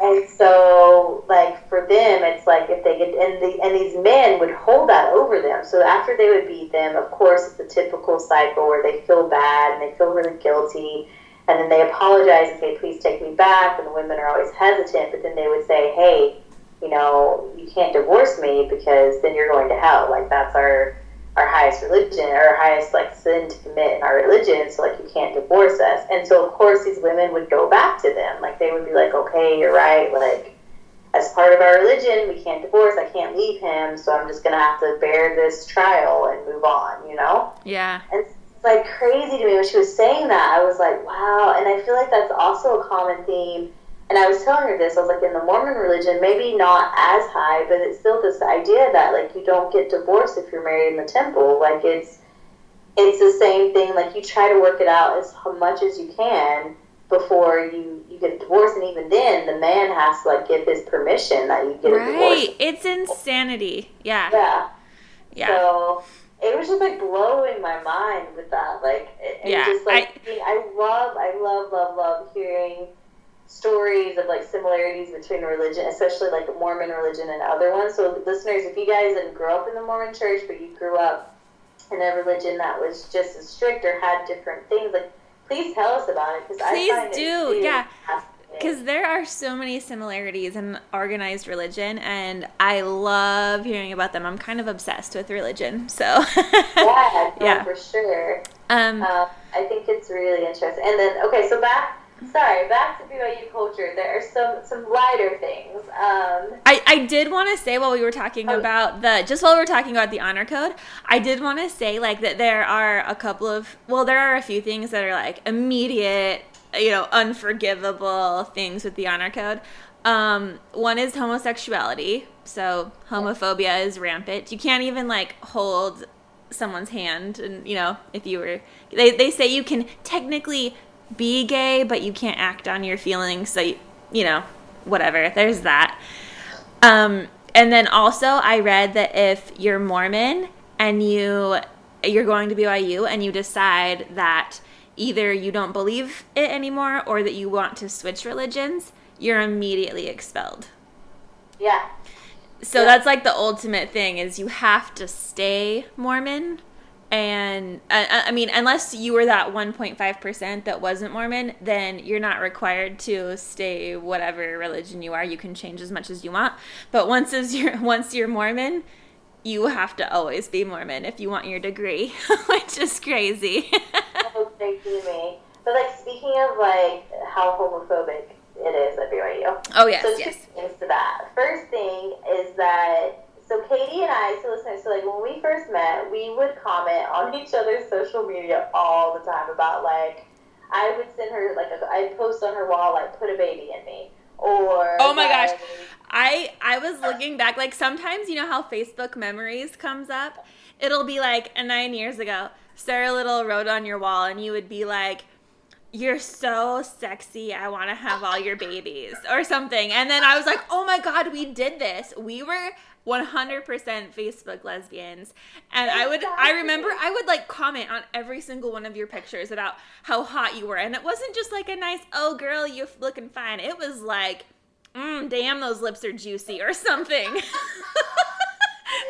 Speaker 2: And so, like for them, it's like if they get and the and these men would hold that over them. So after they would beat them, of course, it's the typical cycle where they feel bad and they feel really guilty, and then they apologize and say, "Please take me back." And the women are always hesitant, but then they would say, "Hey." You know, you can't divorce me because then you're going to hell. Like that's our our highest religion, our highest like sin to commit in our religion. So like you can't divorce us. And so of course these women would go back to them. Like they would be like, okay, you're right. Like as part of our religion, we can't divorce. I can't leave him. So I'm just gonna have to bear this trial and move on. You know?
Speaker 1: Yeah.
Speaker 2: And it's like crazy to me when she was saying that. I was like, wow. And I feel like that's also a common theme. And I was telling her this. I was like, in the Mormon religion, maybe not as high, but it's still this idea that like you don't get divorced if you're married in the temple. Like it's it's the same thing. Like you try to work it out as much as you can before you you get divorced, and even then, the man has to like give his permission that you get
Speaker 1: right.
Speaker 2: a divorce.
Speaker 1: Right, it's insanity. Yeah.
Speaker 2: Yeah.
Speaker 1: Yeah.
Speaker 2: So it was just like blowing my mind with that. Like, and
Speaker 1: Yeah,
Speaker 2: just like
Speaker 1: I-
Speaker 2: I, love, I love, love, love hearing stories of like similarities between religion, especially like Mormon religion and other ones. So, listeners, if you guys didn't grow up in the Mormon church, but you grew up in a religion that was just as strict or had different things, like please tell us about it because I
Speaker 1: Please
Speaker 2: find
Speaker 1: do,
Speaker 2: it
Speaker 1: yeah. Because there are so many similarities in organized religion, and I love hearing about them. I'm kind of obsessed with religion, so
Speaker 2: yeah,
Speaker 1: Yeah.
Speaker 2: for sure.
Speaker 1: um,
Speaker 2: Um, I think it's really interesting. And then, okay, so back, sorry, back to BYU culture. There are some some lighter things. Um,
Speaker 1: I, I did want to say while we were talking
Speaker 2: Oh.
Speaker 1: about the just while we were talking about the honor code, I did want to say like that there are a couple of well there are a few things that are like immediate you know unforgivable things with the honor code. Um, one is homosexuality, so homophobia is rampant. You can't even like hold someone's hand, and you know if you were they they say you can technically be gay, but you can't act on your feelings. So you, you know whatever. There's that. Um, and then also, I read that if you're Mormon and you you're going to BYU and you decide that either you don't believe it anymore or that you want to switch religions, you're immediately expelled.
Speaker 2: yeah,
Speaker 1: So
Speaker 2: Yeah.
Speaker 1: that's like the ultimate thing is you have to stay Mormon. And uh, I, I mean, unless you were that 1.5% that wasn't Mormon, then you're not required to stay whatever religion you are. You can change as much as you want. But once as you're once you're Mormon, you have to always be Mormon if you want your degree, which is crazy.
Speaker 2: that was crazy to me. But like speaking of like how homophobic it is at BYU.
Speaker 1: oh yes,
Speaker 2: so two
Speaker 1: yes.
Speaker 2: things to that. First thing is that so Katie and I, so listeners, so like when we first met, we would comment on each other's social media all the time about like I would send her like a, I'd post on her wall like put a baby in me or
Speaker 1: Oh my gosh. I I was looking back like sometimes you know how Facebook memories comes up. It'll be like 9 years ago. Sarah Little wrote on your wall and you would be like you're so sexy. I want to have all your babies or something. And then I was like, "Oh my god, we did this. We were 100% Facebook lesbians." And I would I remember I would like comment on every single one of your pictures about how hot you were. And it wasn't just like a nice, "Oh girl, you're looking fine." It was like mm, damn, those lips are juicy or something.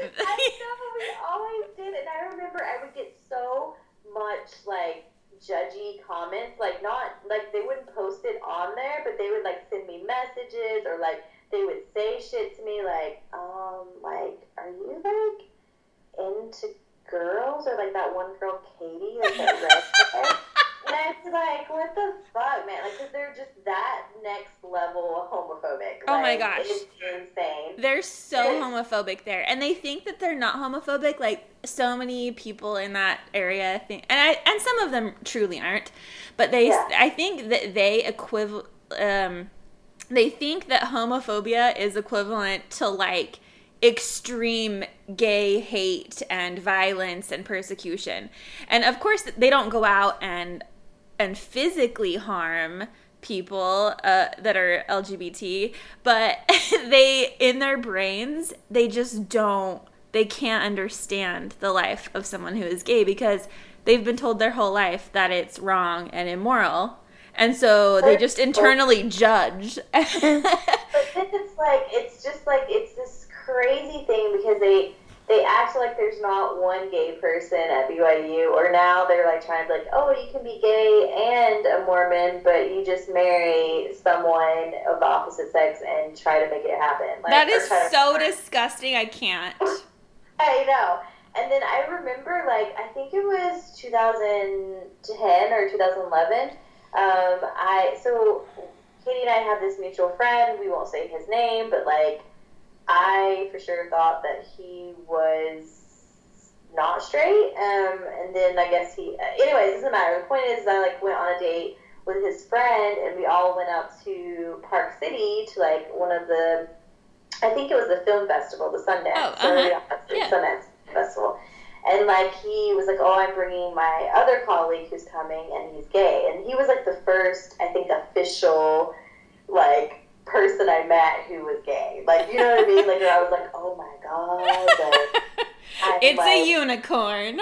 Speaker 2: I know we always did, and I remember I would get so much like judgy comments, like not like they wouldn't post it on there, but they would like send me messages or like they would say shit to me like, um, like, are you like into girls or like that one girl Katie, like that red hair? And it's like, what the fuck, man? Like, cause they're just that next level homophobic.
Speaker 1: Oh my
Speaker 2: Like,
Speaker 1: gosh.
Speaker 2: it's insane.
Speaker 1: they're so homophobic there and they think that they're not homophobic like so many people in that area think and I and some of them truly aren't but they
Speaker 2: Yeah.
Speaker 1: I think that they equivalent um they think that homophobia is equivalent to like extreme gay hate and violence and persecution. And of course they don't go out and and physically harm people uh, that are LGBT, but they in their brains they just don't they can't understand the life of someone who is gay because they've been told their whole life that it's wrong and immoral. And so they just internally judge.
Speaker 2: But then it's like it's just like it's this crazy thing because they they act like there's not one gay person at BYU, or now they're like trying to be like, oh, you can be gay and a Mormon, but you just marry someone of the opposite sex and try to make it happen. Like,
Speaker 1: that is
Speaker 2: try to-
Speaker 1: so disgusting. I can't.
Speaker 2: I know. And then I remember, like, I think it was 2010 or 2011. Um, I so Katie and I have this mutual friend. We won't say his name, but like, I for sure thought that he was not straight. Um, and then I guess he. Anyways, doesn't matter. The point is, I like went on a date with his friend, and we all went out to Park City to like one of the. I think it was the film festival, the Sundance.
Speaker 1: Oh, uh-huh.
Speaker 2: yeah. Sundance Festival. And like he was like, oh, I'm bringing my other colleague who's coming, and he's gay. And he was like the first, I think, official like person I met who was gay. Like you know what I mean? Like I was like, oh my god, like,
Speaker 1: it's like, a unicorn.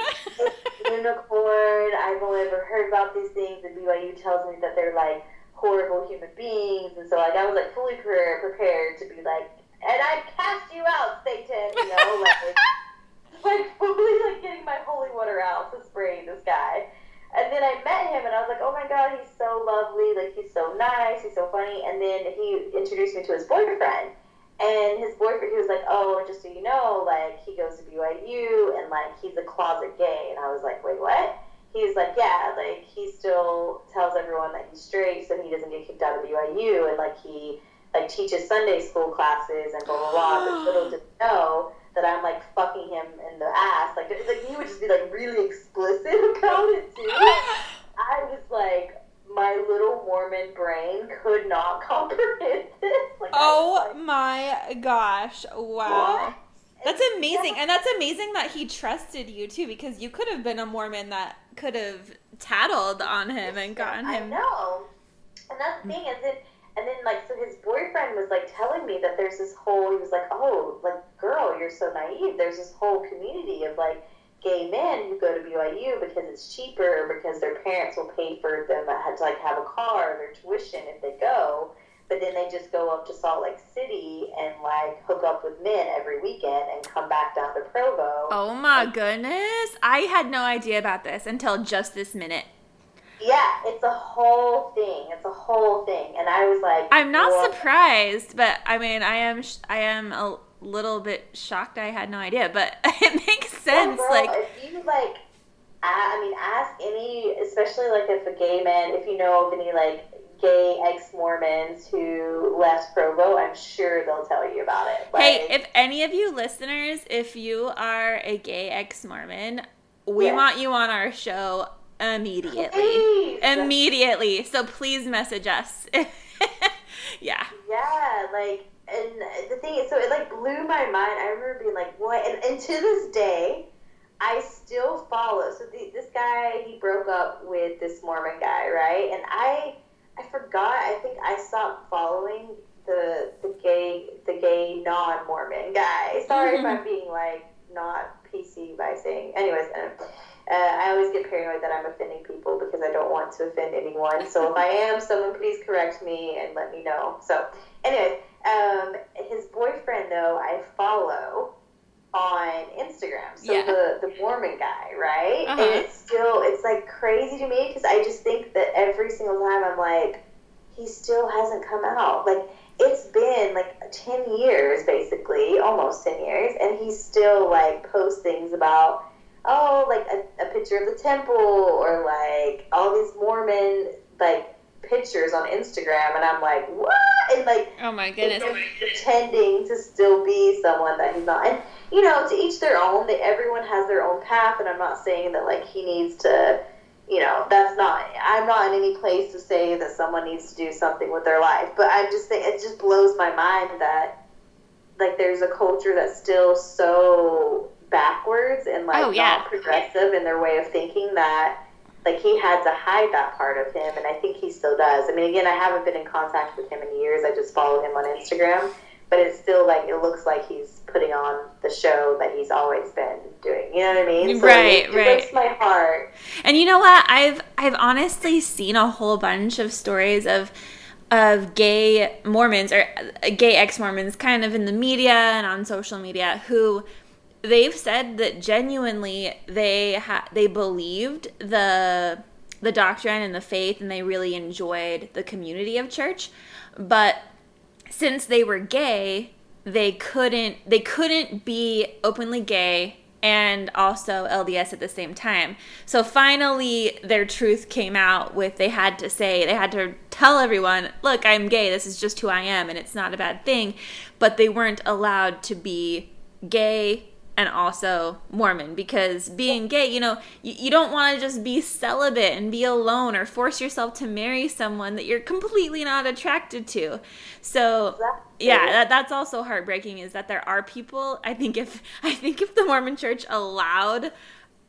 Speaker 2: unicorn. I've only ever heard about these things, and BYU tells me that they're like horrible human beings, and so like I was like fully pre- prepared to be like, and I cast you out, Satan. You know, like like fully like getting my holy water out to spray this guy. And then I met him, and I was like, "Oh my god, he's so lovely! Like he's so nice, he's so funny." And then he introduced me to his boyfriend, and his boyfriend, he was like, "Oh, just so you know, like he goes to BYU, and like he's a closet gay." And I was like, "Wait, what?" He's like, "Yeah, like he still tells everyone that he's straight, so he doesn't get kicked out of BYU, and like he like teaches Sunday school classes and blah blah blah." but little did know that I'm like fucking him in the ass. Like, like he would just be like really explicit about it too. I was like, my little Mormon brain could not comprehend this. Like,
Speaker 1: oh like, my gosh! Wow. What? That's amazing, and that's amazing that he trusted you too, because you could have been a Mormon that could have tattled on him and gotten him.
Speaker 2: I know, and that's the mm. thing is it and then like so his boyfriend was like telling me that there's this whole he was like oh like girl you're so naive there's this whole community of like gay men who go to BYU because it's cheaper because their parents will pay for them to like have a car their tuition if they go but then they just go up to Salt Lake City and like hook up with men every weekend and come back down to Provo.
Speaker 1: Oh my goodness. I had no idea about this until just this minute.
Speaker 2: Yeah, it's a whole thing. It's a whole thing, and I was like,
Speaker 1: I'm not surprised, but I mean, I am, I am a little bit shocked. I had no idea, but it makes sense.
Speaker 2: girl,
Speaker 1: like,
Speaker 2: if you like, I, I mean, ask any, especially like if a gay man, if you know of any like gay ex Mormons who left Provo, I'm sure they'll tell you about it.
Speaker 1: Like, hey, if any of you listeners, if you are a gay ex Mormon, we yeah. want you on our show immediately. Please. Immediately. So please message us. yeah.
Speaker 2: Yeah, like and the thing is so it like blew my mind. I remember being like, what and, and to this day I still follow. So the, this guy, he broke up with this Mormon guy, right? And I, I forgot. I think I stopped following the the gay the gay non Mormon guy. Sorry mm-hmm. if I'm being like not PC by saying. Anyways, uh, I always get paranoid that I'm offending people because I don't want to offend anyone. So if I am, someone please correct me and let me know. So, anyway, um, his boyfriend though I follow on Instagram. So yeah. the the Mormon guy, right? Uh-huh. And it's still it's like crazy to me because I just think that every single time I'm like, he still hasn't come out. Like it's been like 10 years basically almost 10 years and he still like posts things about oh, like a, a picture of the temple or like all these Mormon like pictures on Instagram, and I'm like, what? And like,
Speaker 1: oh my goodness,
Speaker 2: pretending to still be someone that he's not. And you know, to each their own. That everyone has their own path, and I'm not saying that like he needs to. You know, that's not. I'm not in any place to say that someone needs to do something with their life, but I'm just saying it just blows my mind that like there's a culture that's still so backwards and like oh, yeah. not progressive in their way of thinking that like he had to hide that part of him and I think he still does. I mean again I haven't been in contact with him in years. I just follow him on Instagram. But it's still like it looks like he's putting on the show that he's always been doing. You know what I mean?
Speaker 1: So right,
Speaker 2: it,
Speaker 1: it right. breaks
Speaker 2: my heart.
Speaker 1: And you know what? I've I've honestly seen a whole bunch of stories of of gay Mormons or uh, gay ex Mormons kind of in the media and on social media who they've said that genuinely they ha- they believed the the doctrine and the faith and they really enjoyed the community of church but since they were gay they couldn't they couldn't be openly gay and also LDS at the same time. So finally their truth came out with they had to say they had to tell everyone, "Look, I'm gay. This is just who I am and it's not a bad thing." But they weren't allowed to be gay and also Mormon because being gay, you know, you, you don't want to just be celibate and be alone or force yourself to marry someone that you're completely not attracted to. So, yeah, that, that's also heartbreaking is that there are people, I think if I think if the Mormon church allowed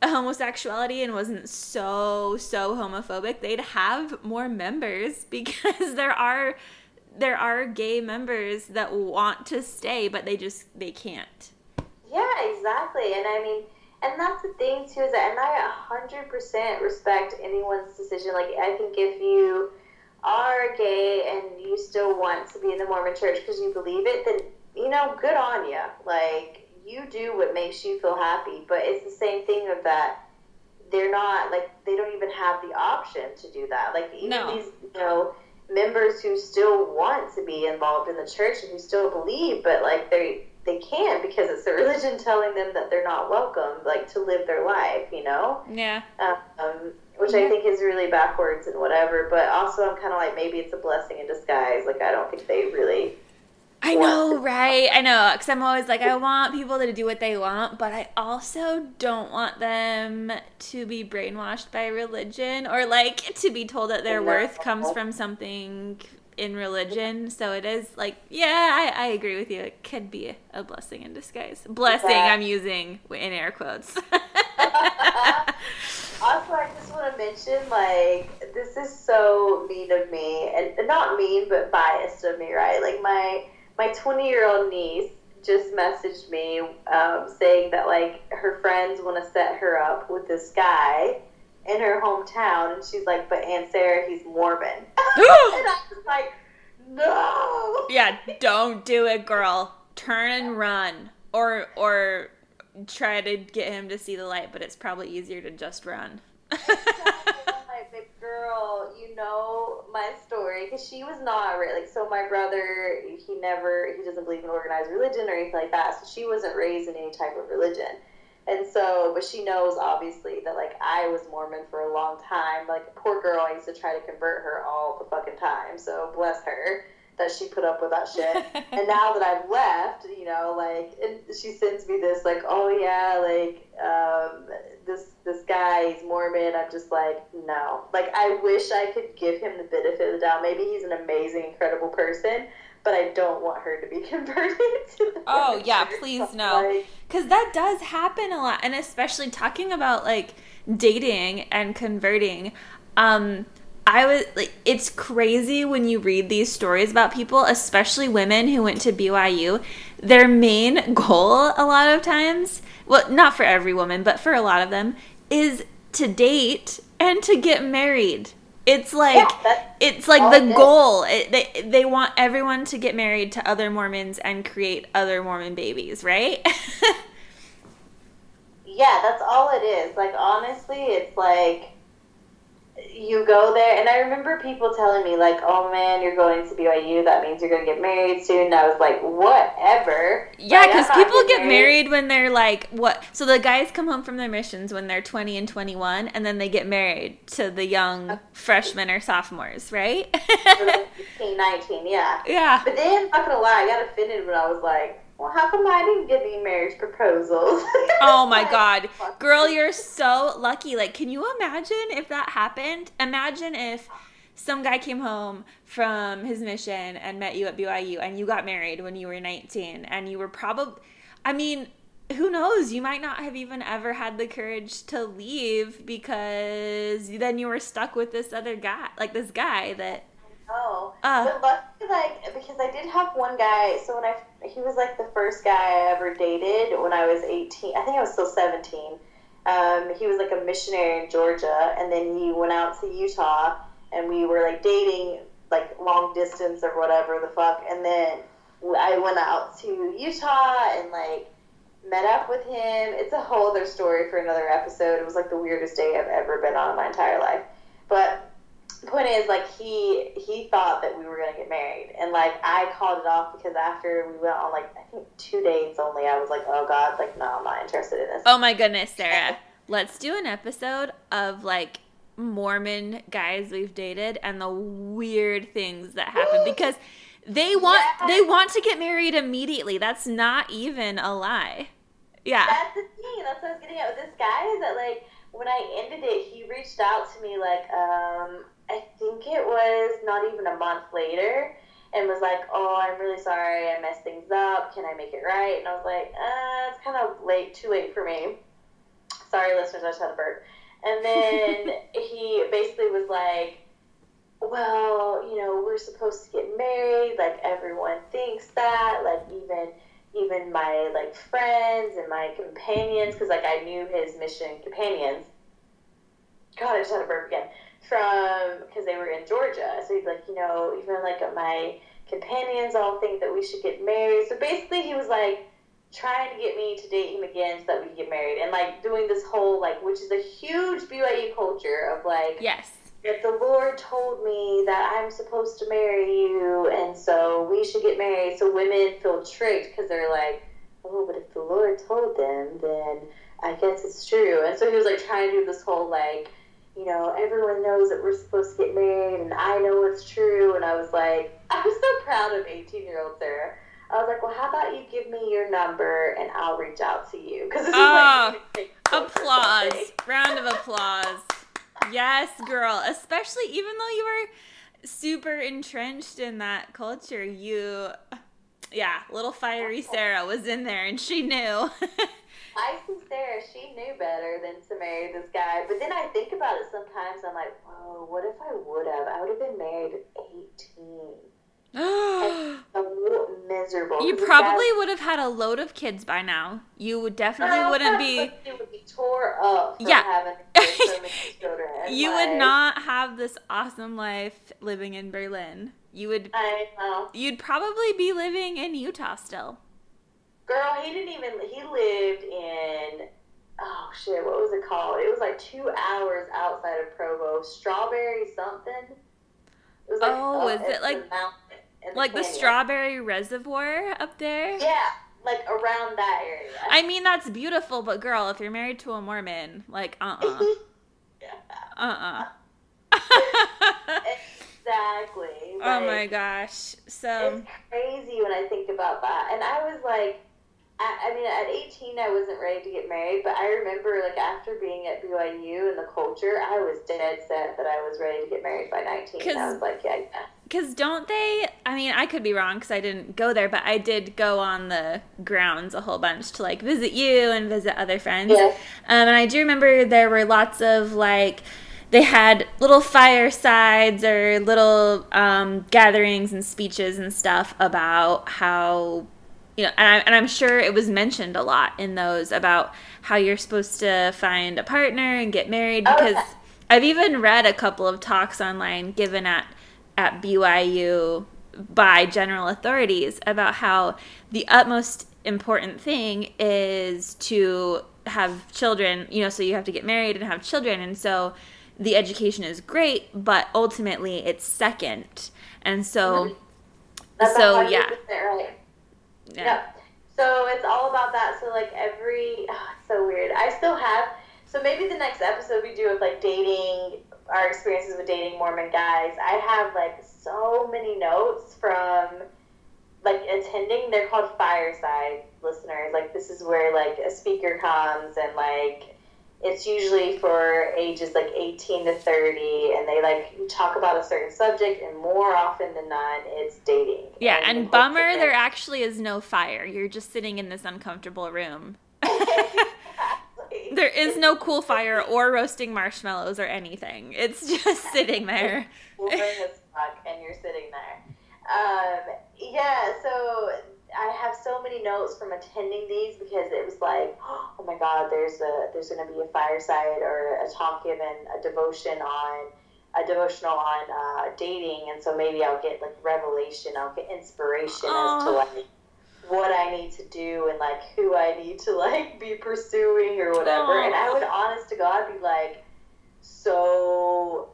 Speaker 1: homosexuality and wasn't so so homophobic, they'd have more members because there are there are gay members that want to stay but they just they can't.
Speaker 2: Yeah, exactly. And I mean, and that's the thing too is that, and I 100% respect anyone's decision. Like, I think if you are gay and you still want to be in the Mormon church because you believe it, then, you know, good on you. Like, you do what makes you feel happy. But it's the same thing of that they're not, like, they don't even have the option to do that. Like, even no. these, you know, members who still want to be involved in the church and who still believe, but, like, they, they can't because it's the religion telling them that they're not welcome, like to live their life, you know?
Speaker 1: Yeah.
Speaker 2: Um, which yeah. I think is really backwards and whatever. But also, I'm kind of like maybe it's a blessing in disguise. Like I don't think they really.
Speaker 1: I know, right? I know, because I'm always like, I want people to do what they want, but I also don't want them to be brainwashed by religion or like to be told that their worth comes from something in religion. So it is like, yeah, I, I agree with you. It could be a blessing in disguise. Blessing, yeah. I'm using in air quotes. also,
Speaker 2: I just want to mention, like, this is so mean of me, and not mean, but biased of me, right? Like my my 20 year old niece just messaged me um, saying that like her friends want to set her up with this guy in her hometown, and she's like, "But Aunt Sarah, he's Mormon." and I was like, "No."
Speaker 1: Yeah, don't do it, girl. Turn and run, or or try to get him to see the light. But it's probably easier to just run.
Speaker 2: like, girl, you know my story because she was not like so. My brother, he never, he doesn't believe in organized religion or anything like that. So she wasn't raised in any type of religion. And so, but she knows obviously that like I was Mormon for a long time. Like poor girl, I used to try to convert her all the fucking time. So bless her that she put up with that shit. and now that I've left, you know, like and she sends me this like, oh yeah, like um, this this guy, he's Mormon. I'm just like, no. Like I wish I could give him the benefit of the doubt. Maybe he's an amazing, incredible person but I don't want her to be converted to
Speaker 1: Oh yeah, please no. Cuz that does happen a lot and especially talking about like dating and converting um I was like it's crazy when you read these stories about people, especially women who went to BYU. Their main goal a lot of times, well, not for every woman, but for a lot of them, is to date and to get married. It's like yeah, it's like the goal. It, they they want everyone to get married to other Mormons and create other Mormon babies, right?
Speaker 2: yeah, that's all it is. Like honestly, it's like you go there, and I remember people telling me like, "Oh man, you're going to BYU. That means you're going to get married soon." And I was like, "Whatever."
Speaker 1: Yeah, because like, people get married. married when they're like what? So the guys come home from their missions when they're 20 and 21, and then they get married to the young freshmen or sophomores, right?
Speaker 2: 18, 19, yeah.
Speaker 1: Yeah.
Speaker 2: But then, I'm not gonna lie, I got offended when I was like, well, how come I didn't get any marriage proposals?
Speaker 1: oh my god. Girl, you're so lucky. Like, can you imagine if that happened? Imagine if some guy came home from his mission and met you at BYU and you got married when you were 19 and you were probably I mean, who knows? You might not have even ever had the courage to leave because then you were stuck with this other guy, like this guy that
Speaker 2: Oh, uh, but luckily, like because I did have one guy. So when I he was like the first guy I ever dated when I was eighteen. I think I was still seventeen. Um, he was like a missionary in Georgia, and then he went out to Utah, and we were like dating like long distance or whatever the fuck. And then I went out to Utah and like met up with him. It's a whole other story for another episode. It was like the weirdest day I've ever been on in my entire life. But point is like he he thought that we were gonna get married. And like I called it off because after we went on like I think two dates only I was like oh god like no I'm not interested in this.
Speaker 1: Oh my goodness Sarah. Let's do an episode of like Mormon guys we've dated and the weird things that happen because they want they want to get married immediately. That's not even a lie. Yeah.
Speaker 2: That's the thing. That's what I was getting at with this guy is that like when I ended it, he reached out to me like um I think it was not even a month later and was like, "Oh, I'm really sorry. I messed things up. Can I make it right?" And I was like, "Uh, it's kind of late. Too late for me. Sorry, listeners. I just had a burp." And then he basically was like, "Well, you know, we're supposed to get married. Like everyone thinks that. Like even." even my like friends and my companions because like I knew his mission companions. God, I just had a burp again from because they were in Georgia. So he's like, you know, even like uh, my companions all think that we should get married. So basically, he was like trying to get me to date him again so that we could get married and like doing this whole like which is a huge BYU culture of like
Speaker 1: yes
Speaker 2: if the Lord told me that I'm supposed to marry you, and so we should get married, so women feel tricked because they're like, oh, but if the Lord told them, then I guess it's true. And so he was like trying to do this whole like, you know, everyone knows that we're supposed to get married, and I know it's true. And I was like, I was so proud of 18 year old Sarah. I was like, well, how about you give me your number and I'll reach out to you? Because this is
Speaker 1: Oh, ah,
Speaker 2: like
Speaker 1: applause. Round of applause. Yes, girl. Especially even though you were super entrenched in that culture, you, yeah, little fiery Sarah was in there and she knew.
Speaker 2: Icy Sarah, she knew better than to marry this guy. But then I think about it sometimes. I'm like, whoa, what if I would have? I would have been married at 18. So miserable.
Speaker 1: You probably would have had a load of kids by now. You would definitely
Speaker 2: Oh,
Speaker 1: wouldn't be.
Speaker 2: pussy would be tore up
Speaker 1: Yeah.
Speaker 2: having so many children.
Speaker 1: You would not have this awesome life living in Berlin. You would.
Speaker 2: I know.
Speaker 1: You'd probably be living in Utah still.
Speaker 2: He didn't even. He lived in. Oh shit! What was it called? It was like two hours outside of Provo. Strawberry something. It was like
Speaker 1: Oh, is it like-
Speaker 2: the mountain,
Speaker 1: Like the
Speaker 2: canyon.
Speaker 1: strawberry reservoir up there?
Speaker 2: Yeah, like around that area.
Speaker 1: I mean, that's beautiful, but girl, if you're married to a Mormon, like, uh uh-uh. uh. Uh
Speaker 2: exactly.
Speaker 1: Oh my gosh. So,
Speaker 2: It's crazy when I think about that. And I was like, I, I mean, at 18, I wasn't ready to get married, but I remember, like, after being at BYU and the culture, I was dead set that I was ready to get married by 19. I
Speaker 1: 'Cause-
Speaker 2: was like, yeah, yeah.
Speaker 1: because don't they? I mean, I could be wrong because I didn't go there, but I did go on the grounds a whole bunch to like visit you and visit other friends.
Speaker 2: Yeah.
Speaker 1: Um, and I do remember there were lots of like, they had little firesides or little um, gatherings and speeches and stuff about how, you know, and, I, and I'm sure it was mentioned a lot in those about how you're supposed to find a partner and get married
Speaker 2: Oh,
Speaker 1: because. I've even read a couple of talks online given at at BYU by general authorities about how the utmost important thing is to have children, you know, so you have to get married and have children. And so the education is great, but ultimately it's second. And so,
Speaker 2: That's
Speaker 1: so
Speaker 2: 100%
Speaker 1: yeah.
Speaker 2: right.
Speaker 1: Yeah.
Speaker 2: Yep. So it's all about that. So like every, oh, it's so weird. I still have. So maybe the next episode we do of like dating, our experiences with dating Mormon guys. I have like so many notes from like attending. They're called fireside listeners. Like this is where like a speaker comes and like it's usually for ages like 18 to 30 and they like talk about a certain subject and more often than not it's dating
Speaker 1: Yeah,
Speaker 2: And
Speaker 1: and bummer, there actually is no fire. You're just sitting in this uncomfortable room.
Speaker 2: Exactly.
Speaker 1: There is no cool fire or roasting marshmallows or anything. It's just sitting there.
Speaker 2: boring as fuck, and you're sitting there. Um, yeah, so I have so many notes from attending these because it was like, oh my god, there's a there's going to be a fireside or a talk given, a devotion on a devotional on uh, dating, and so maybe I'll get like revelation, I'll get inspiration as to like what I need to do and like who I need to like be pursuing or whatever.
Speaker 1: Aw.
Speaker 2: And I would, honest to God, be like so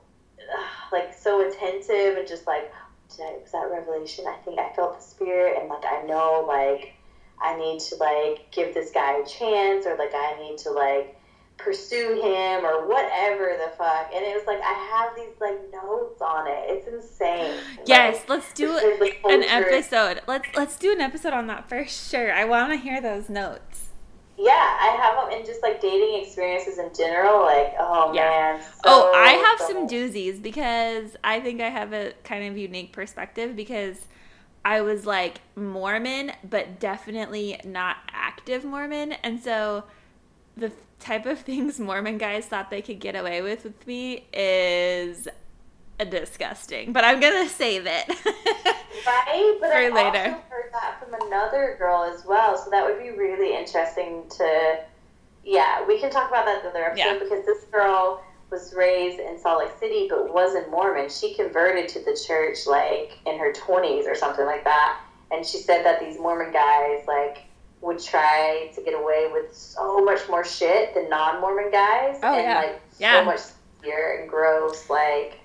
Speaker 2: like so attentive and just like I, was that revelation i think i felt the spirit and like i know like i need to like give this guy a chance or like i need to like pursue him or whatever the fuck and it was like i have these like notes on it it's insane
Speaker 1: Yes,
Speaker 2: Like,
Speaker 1: let's do an episode. Let's let's do an episode on that for sure. I want to hear those notes.
Speaker 2: Yeah, I have them in just like dating experiences in general. Like, oh
Speaker 1: Yeah.
Speaker 2: man. Oh, so,
Speaker 1: oh, I have
Speaker 2: so
Speaker 1: some
Speaker 2: much.
Speaker 1: doozies because I think I have a kind of unique perspective because I was like Mormon, but definitely not active Mormon. And so the type of things Mormon guys thought they could get away with with me is disgusting. But I'm to save it.
Speaker 2: Right, but I've
Speaker 1: later.
Speaker 2: also heard that from another girl as well. So that would be really interesting to. Yeah, we can talk about that in the other episode
Speaker 1: Yeah.
Speaker 2: because this girl was raised in Salt Lake City but wasn't Mormon. She converted to the church like in her twenties or something like that, and she said that these Mormon guys like would try to get away with so much more shit than non-Mormon guys,
Speaker 1: Oh,
Speaker 2: and
Speaker 1: yeah.
Speaker 2: like
Speaker 1: Yeah.
Speaker 2: so much weird and gross, like.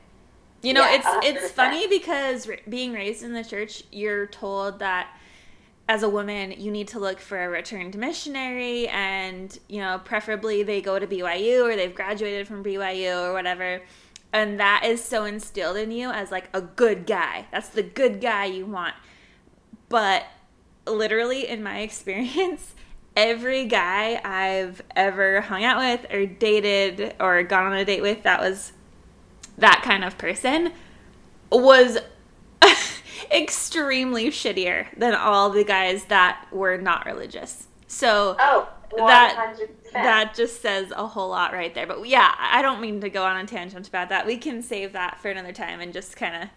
Speaker 1: You know,
Speaker 2: Yeah,
Speaker 1: it's it's
Speaker 2: 100%.
Speaker 1: funny because being raised in the church, you're told that as a woman, you need to look for a returned missionary, and you know, preferably they go to BYU or they've graduated from BYU or whatever, and that is so instilled in you as like a good guy. That's the good guy you want. But literally, in my experience, every guy I've ever hung out with or dated or gone on a date with that was that kind of person was extremely shittier than all the guys that were not religious. So
Speaker 2: Oh,
Speaker 1: That- that just says a whole lot right there. But yeah, I don't mean to go on a tangent about that. We can save that for another time and just kind of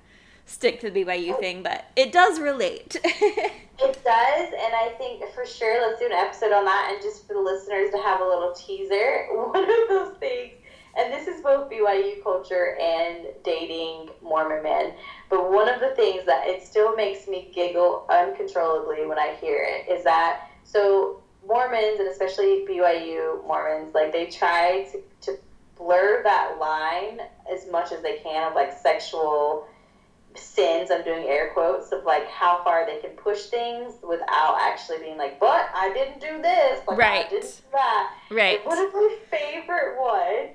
Speaker 1: stick to the BYU thing, but it does relate.
Speaker 2: It does, and I think for sure let's do an episode on that, and just for the listeners to have a little teaser. One of those things, and this is both BYU culture and dating Mormon men, but one of the things that it still makes me giggle uncontrollably when I hear it is that so Mormons and especially BYU Mormons, like they try to, to blur that line as much as they can of like sexual sins i'm doing air quotes of like how far they can push things without actually being like but i didn't do this like
Speaker 1: Right.
Speaker 2: i didn't do that
Speaker 1: right.
Speaker 2: And one of my favorite ones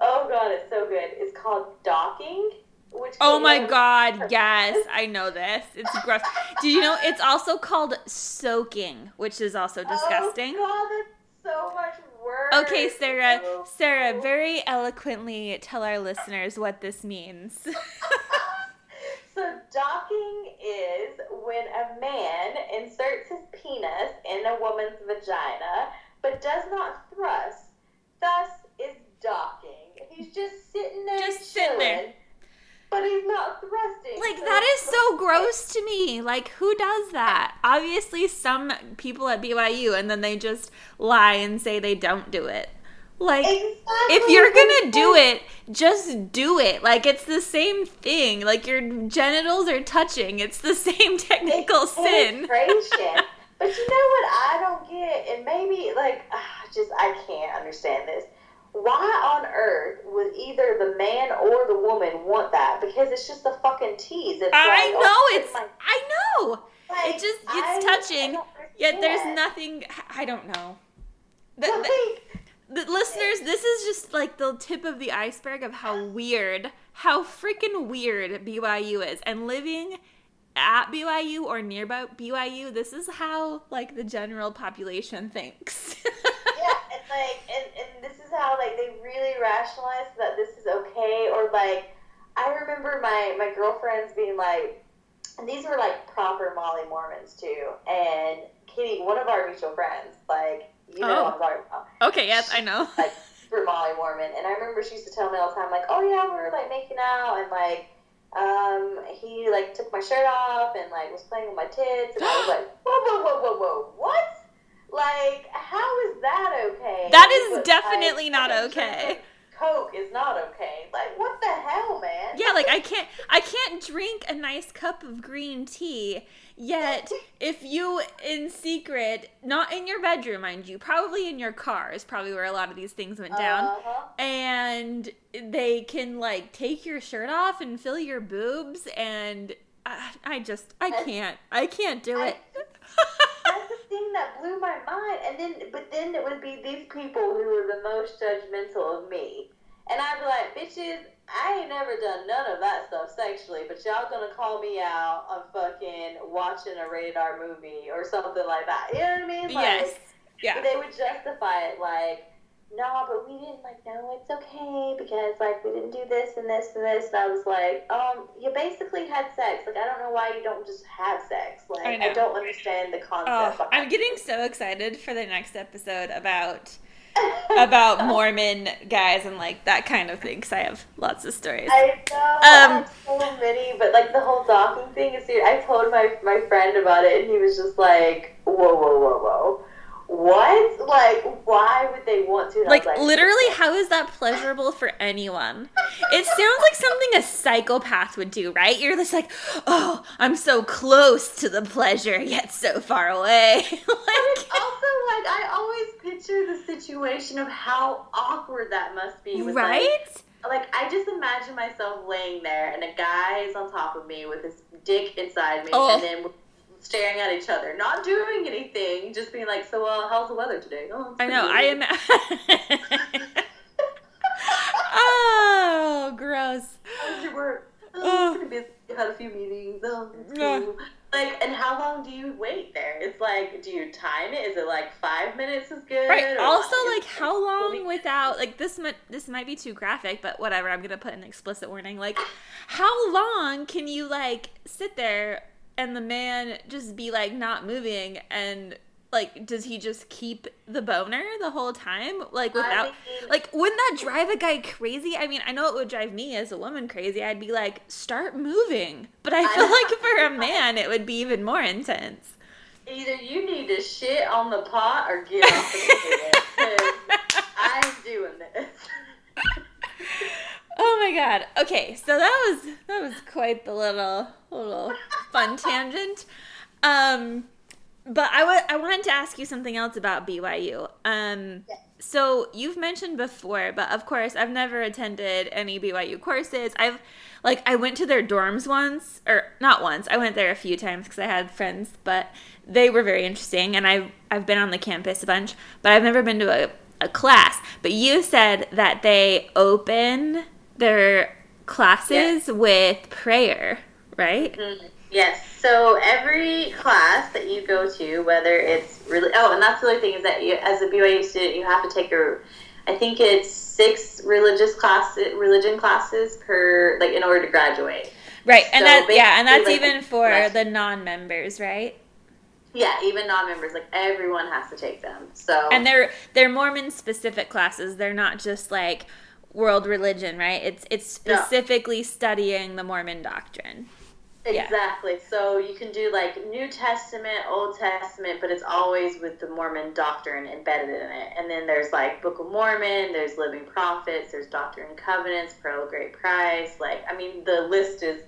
Speaker 2: oh god it's so good it's called docking which
Speaker 1: Oh my god, yes, I know this. It's gross. Did you know it's also called soaking, which is also oh, disgusting?
Speaker 2: oh god that's so much worse
Speaker 1: Okay, Sarah,
Speaker 2: Oh.
Speaker 1: Sarah, very eloquently tell our listeners what this means.
Speaker 2: So docking is when a man inserts his penis in a woman's vagina, but does not thrust. Thus is docking. He's just sitting there,
Speaker 1: Just sitting there.
Speaker 2: but he's not thrusting.
Speaker 1: Like
Speaker 2: So
Speaker 1: that is so gross to me. Like who does that? Obviously some people at BYU and then they just lie and say they don't do it. Like
Speaker 2: Exactly.
Speaker 1: if you're gonna do it, just do it. Like it's the same thing. Like your genitals are touching. It's the same technical
Speaker 2: It's
Speaker 1: sin.
Speaker 2: but you know what I don't get, and maybe like ah, just I can't understand this. Why on earth would either the man or the woman want that? Because it's just a fucking tease. It's
Speaker 1: I
Speaker 2: like,
Speaker 1: know
Speaker 2: oh,
Speaker 1: it's
Speaker 2: like,
Speaker 1: I know.
Speaker 2: like,
Speaker 1: It just it's
Speaker 2: I
Speaker 1: touching.
Speaker 2: don't
Speaker 1: Yet there's nothing I don't know. The, the- the listeners, this is just like the tip of the iceberg of how weird, how freaking weird BYU is. And living at BYU or nearby BYU, this is how like the general population thinks.
Speaker 2: yeah, and like, and, and this is how like they really rationalize that this is okay, or like, I remember my my girlfriends being like, and these were like proper Molly Mormons too, and Kitty, one of our mutual friends, like, you know
Speaker 1: Oh.
Speaker 2: I'm talking about,
Speaker 1: okay, yes, I know.
Speaker 2: like super Molly Mormon, and I remember she used to tell me all the time, like, oh yeah, we were like making out, and like. Um, he like took my shirt off and like was playing with my tits, and I was like, whoa, whoa, whoa, whoa, whoa, what? Like, how is that okay?
Speaker 1: That is
Speaker 2: But,
Speaker 1: definitely
Speaker 2: like,
Speaker 1: not okay.
Speaker 2: Coke is not okay. Like, what the hell, man?
Speaker 1: Yeah, like I can't I can't drink a nice cup of green tea. Yet if you in secret, not in your bedroom, mind you, probably in your car is probably where a lot of these things went down.
Speaker 2: Uh-huh.
Speaker 1: and they can like take your shirt off and fill your boobs and I, I just I can't I can't do it.
Speaker 2: Thing that blew my mind. And then, but then it would be these people who were the most judgmental of me. And I'd be like, bitches, I ain't never done none of that stuff sexually, but y'all gonna call me out on fucking watching a rated R movie or something like that. You know what I mean? Like,
Speaker 1: yes. Yeah.
Speaker 2: They would justify it like, no, but we didn't like. No, it's okay because like we didn't do this and this and this. And I was like, um, you basically had sex. Like I don't know why you don't just have sex. Like
Speaker 1: I
Speaker 2: I, don't understand the concept.
Speaker 1: Oh, I'm getting so excited for the next episode about about Mormon guys and like that kind of thing because I have lots of stories.
Speaker 2: I know
Speaker 1: Um,
Speaker 2: so many, but like the whole docking thing is. Dude, I told my my friend about it, and he was just like, "Whoa, whoa, whoa, whoa, what? Like, why would they want to?" I
Speaker 1: Like literally, how is that pleasurable for anyone? It sounds like something a psychopath would do, right? You're just like, oh, I'm so close to the pleasure, yet so far away. Like,
Speaker 2: also like I always picture the situation of how awkward that must be. With,
Speaker 1: right?
Speaker 2: Like, like I just imagine myself laying there, and a guy is on top of me with his dick inside me,
Speaker 1: Oh.
Speaker 2: and then staring at each other, not doing anything, just being like, "So, uh, how's the weather today?" Oh,
Speaker 1: I know. I am. oh, gross.
Speaker 2: How's your work?
Speaker 1: Oh.
Speaker 2: Oh, busy. Had a few meetings. Oh, cool. Like, and how long do you wait there? It's like, do you time it? Is it like five minutes is good?
Speaker 1: Right. Also, like, how long without like this? Might this might be too graphic, but whatever. I'm gonna put an explicit warning. Like, how long can you like sit there and the man just be like not moving and like does he just keep the boner the whole time like without
Speaker 2: mean-
Speaker 1: like wouldn't that drive a guy crazy i mean i know it would drive me as a woman crazy i'd be like start moving but i
Speaker 2: I
Speaker 1: feel
Speaker 2: know.
Speaker 1: like for a man it would be even more intense
Speaker 2: Either you need to shit on the pot or get off the. 'cause I'm doing this.
Speaker 1: Oh my god. Okay, so that was that was quite the little little fun tangent. Um but I wa- I wanted to ask you something else about BYU. Um
Speaker 2: Yeah.
Speaker 1: so you've mentioned before, but of course I've never attended any BYU courses. I've like I went to their dorms once or not once. I went there a few times cuz I had friends, but they were very interesting and I've I've been on the campus a bunch, but I've never been to a a class. But you said that they open their classes with prayer, right?
Speaker 2: Mm, Yes. So every class that you go to, whether it's really oh, and that's the other thing is that you, as a BYU student, you have to take a, I think it's six religious classes, religion classes per like in order to graduate.
Speaker 1: Right, and
Speaker 2: So
Speaker 1: that yeah, and that's
Speaker 2: like,
Speaker 1: even for the non-members, right?
Speaker 2: Yeah, even non-members, like everyone has to take them. So
Speaker 1: And they're they're Mormon specific classes. They're not just like world religion, right? It's it's
Speaker 2: No.
Speaker 1: specifically studying the Mormon doctrine. yeah.
Speaker 2: Exactly. So you can do like New Testament, Old Testament, but it's always with the Mormon doctrine embedded in it. And then there's like Book of Mormon, there's Living Prophets, there's Doctrine and Covenants, Pearl of Great Price. Like, I mean, the list is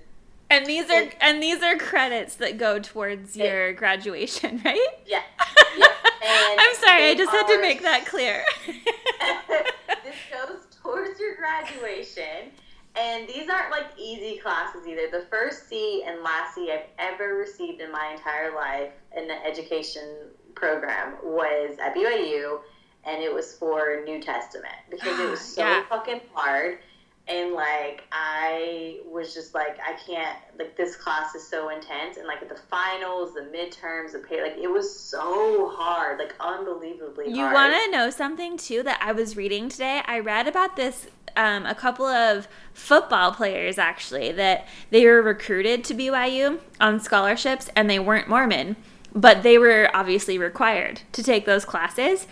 Speaker 1: And these are
Speaker 2: And-
Speaker 1: and these are credits that go towards
Speaker 2: It-
Speaker 1: your graduation, right?
Speaker 2: yeah, yeah. And
Speaker 1: I'm sorry, I just had to make that clear.
Speaker 2: this goes towards your graduation. And these aren't like easy classes either. The first C and last C I've ever received in my entire life in the education program was at BYU, and it was for New Testament because it was so
Speaker 1: Yeah.
Speaker 2: fucking hard. And like I was just like I can't like this class is so intense and like the finals, the midterms, the pay like it was so hard, like unbelievably
Speaker 1: You
Speaker 2: hard.
Speaker 1: want to know something too that I was reading today? I read about this um, a couple of football players actually that they were recruited to BYU on scholarships and they weren't Mormon, but they were obviously required to take those classes.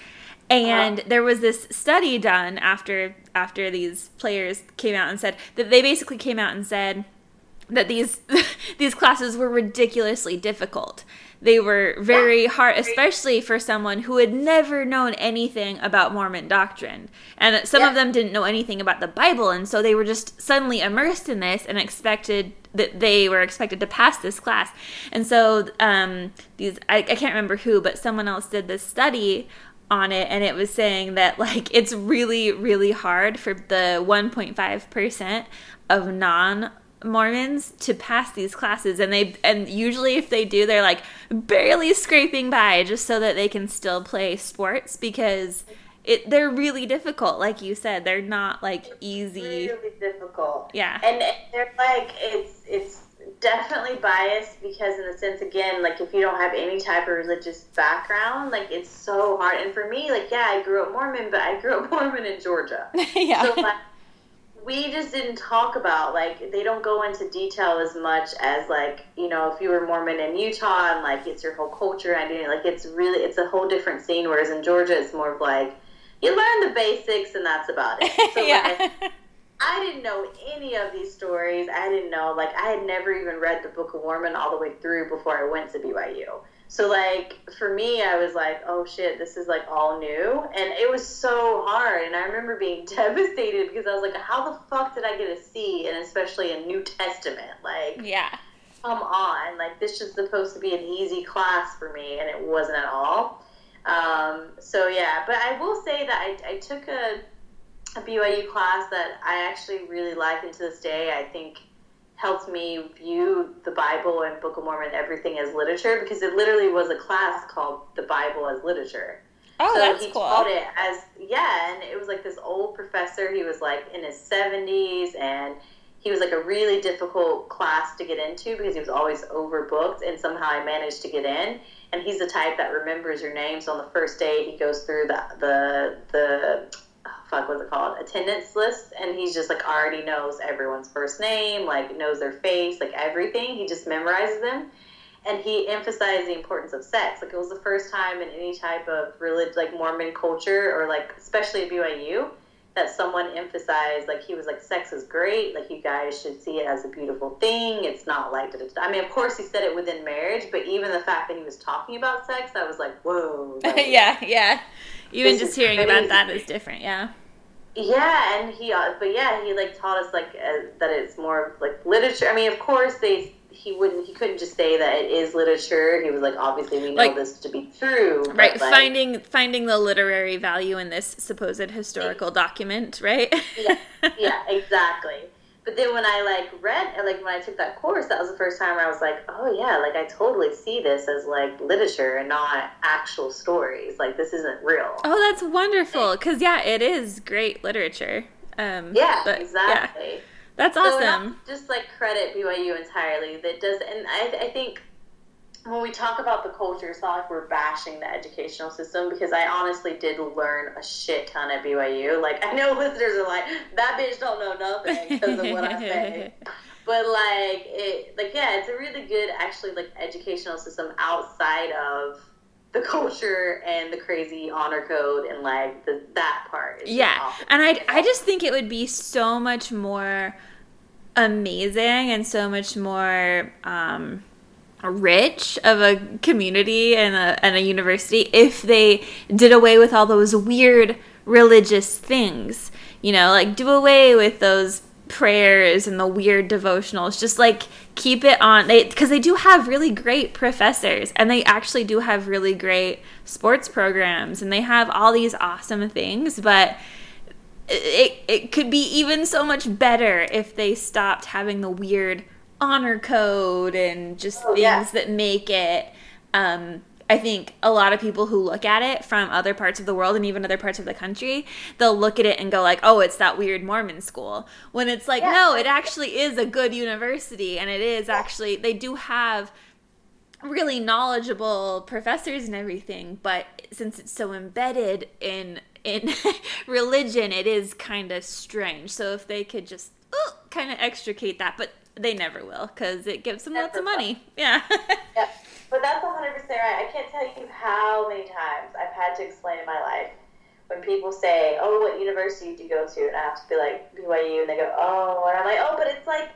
Speaker 1: And there was this study done after after these players came out and said that they basically came out and said that these these classes were ridiculously difficult. They were very hard, especially for someone who had never known anything about Mormon doctrine. And some of them didn't know anything about the Bible, and so they were just suddenly immersed in this and expected that they were expected to pass this class. And so um, these I, I can't remember who, but someone else did this study on it and it was saying that like it's really really hard for the 1.5% of non Mormons to pass these classes. And they and usually if they do they're like barely scraping by just so that they can still play sports because it they're really difficult. Like you said they're not like easy.
Speaker 2: Really difficult.
Speaker 1: yeah.
Speaker 2: And they're like it's it's definitely biased because, in the sense, again, like if you don't have any type of religious background, like it's so hard. And for me, like, yeah, I grew up Mormon, but I grew up Mormon in Georgia.
Speaker 1: yeah.
Speaker 2: So, like, we just didn't talk about like they don't go into detail as much as like you know if you were Mormon in Utah and like it's your whole culture identity like it's really it's a whole different scene whereas in Georgia it's more of like you learn the basics and that's about it. So
Speaker 1: yeah.
Speaker 2: like, I didn't know any of these stories. I didn't know, like, I had never even read the Book of Mormon all the way through before I went to BYU. So, like, for me, I was like, oh shit, this is like all new. And it was so hard. And I remember being devastated because I was like, how the fuck did I get to see, and especially a New Testament? Like,
Speaker 1: yeah.
Speaker 2: come on. Like, this is supposed to be an easy class for me, and it wasn't at all. Um, so, yeah, but I will say that I, I took a a BYU class that I actually really like and to this day I think helped me view the Bible and Book of Mormon everything as literature because it literally was a class called the Bible as literature.
Speaker 1: Oh,
Speaker 2: so
Speaker 1: that's
Speaker 2: he
Speaker 1: cool.
Speaker 2: taught it as yeah, and it was like this old professor. He was like in his seventies, and he was like a really difficult class to get into because he was always overbooked. And somehow I managed to get in. And he's the type that remembers your names on the first day, he goes through the the the fuck what's it called attendance list, and he's just like already knows everyone's first name, like knows their face, like everything. He just memorizes them and he emphasized the importance of sex. Like it was the first time in any type of religion, like Mormon culture, or like especially at BYU, that someone emphasized like he was like sex is great. Like you guys should see it as a beautiful thing. It's not like I mean, of course he said it within marriage, but even the fact that he was talking about sex, I was like, whoa. Like,
Speaker 1: yeah, yeah. Even just hearing about that is different. Yeah.
Speaker 2: Yeah, and he, uh, but yeah, he like taught us like uh, that it's more like literature. I mean, of course they he wouldn't he couldn't just say that it is literature. He was like, obviously we know
Speaker 1: Like-
Speaker 2: this to be true,
Speaker 1: Right.
Speaker 2: like,
Speaker 1: finding finding the literary value in this supposed historical document. Right.
Speaker 2: yeah, yeah, exactly. But then when I like read, like when I took that course, that was the first time where I was like, oh yeah, like I totally see this as like literature and not actual stories. Like this isn't real.
Speaker 1: Oh, that's wonderful. Cause yeah, it is great literature. Um,
Speaker 2: yeah,
Speaker 1: but,
Speaker 2: exactly.
Speaker 1: that's
Speaker 2: So
Speaker 1: awesome.
Speaker 2: not just like credit BYU entirely. That does, and I, I think when we talk about the culture, it's not like we're bashing the educational system because I honestly did learn a shit ton at BYU. Like I know listeners are like, that bitch don't know nothing because of what I say. But like it, like yeah, it's a really good actually like educational system outside of the culture and the crazy honor code and like the that part. is
Speaker 1: Yeah, and I I just think it would be so much more amazing and so much more um, rich of a community and a and a university if they did away with all those weird religious things. You know, like do away with those prayers and the weird devotionals just like keep it on they because they do have really great professors and they actually do have really great sports programs and they have all these awesome things but it, it could be even so much better if they stopped having the weird honor code and just
Speaker 2: Oh,
Speaker 1: things
Speaker 2: yeah.
Speaker 1: that make it um I think a lot of people who look at it from other parts of the world and even other parts of the country, they'll look at it and go like, "Oh, it's that weird Mormon school." When it's like,
Speaker 2: Yeah.
Speaker 1: no, it actually is a good university and it is actually they do have really knowledgeable professors and everything, but since it's so embedded in in religion, it is kind of strange. So if they could just kind of extricate that, but they never will because it gives them lots of
Speaker 2: Never will.
Speaker 1: money. Yeah.
Speaker 2: Yep. But that's 100% right. I can't tell you how many times I've had to explain in my life when people say, oh, what university did you go to? And I have to be like, BYU. And they go, oh. And I'm like, oh, but it's like,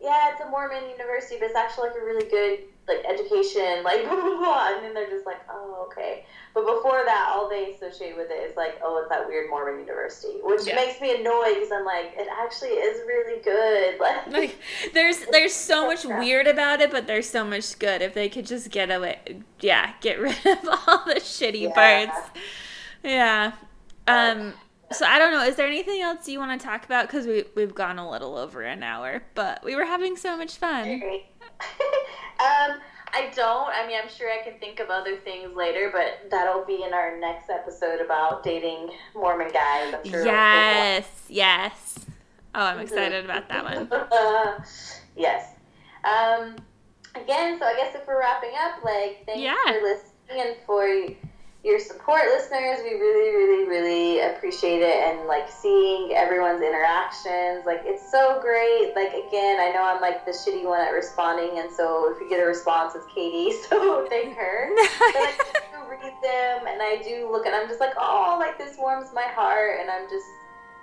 Speaker 2: yeah, it's a Mormon university, but it's actually like a really good like education, like blah, blah, blah. And then they're just like, oh, okay. But before that, all they associate with it is like, oh, it's that weird Mormon university, which
Speaker 1: Yeah.
Speaker 2: makes me annoyed because I'm like, it actually is really good. Like,
Speaker 1: like there's there's so much
Speaker 2: crap.
Speaker 1: weird about it, but there's so much good. If they could just get away, yeah, get rid of all the shitty
Speaker 2: Yeah.
Speaker 1: parts. Yeah. Um. So I don't know. Is there anything else you want to talk about? Because we we've gone a little over an hour, but we were having so much fun.
Speaker 2: Um, I don't. I mean, I'm sure I can think of other things later, but that'll be in our next episode about dating Mormon guys. I'm sure.
Speaker 1: Yes. Yes. Oh, I'm excited about that one.
Speaker 2: yes. Um, again, so I guess if we're wrapping up, like, thanks
Speaker 1: Yeah.
Speaker 2: for listening and for your support, listeners. We really, really, really appreciate it and like seeing everyone's interactions. Like, it's so great. Like, again, I know I'm like the shitty one at responding, and so if you get a response, it's Katie, so thank her. But I do read them and I do look and I'm just like, oh, like this warms my heart, and I'm just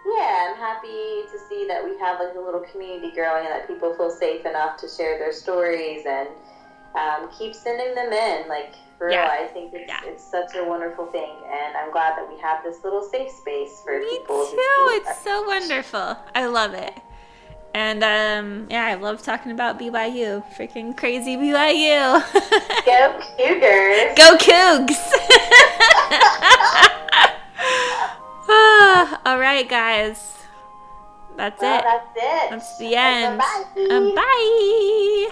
Speaker 2: yeah, I'm happy to see that we have like a little community growing and that people feel safe enough to share their stories and um, keep sending them in. Like for
Speaker 1: Yeah.
Speaker 2: real, I think it's,
Speaker 1: Yeah.
Speaker 2: it's such a wonderful thing, and I'm glad that we have this little safe space for
Speaker 1: Me
Speaker 2: people. to
Speaker 1: too. It's so wonderful. I love it. And um, yeah, I love talking about BYU. Freaking crazy BYU.
Speaker 2: Go Cougars!
Speaker 1: Go Cougs! All right, guys. That's
Speaker 2: Well,
Speaker 1: it.
Speaker 2: that's it.
Speaker 1: That's the end.
Speaker 2: Bye.
Speaker 1: Uh, bye.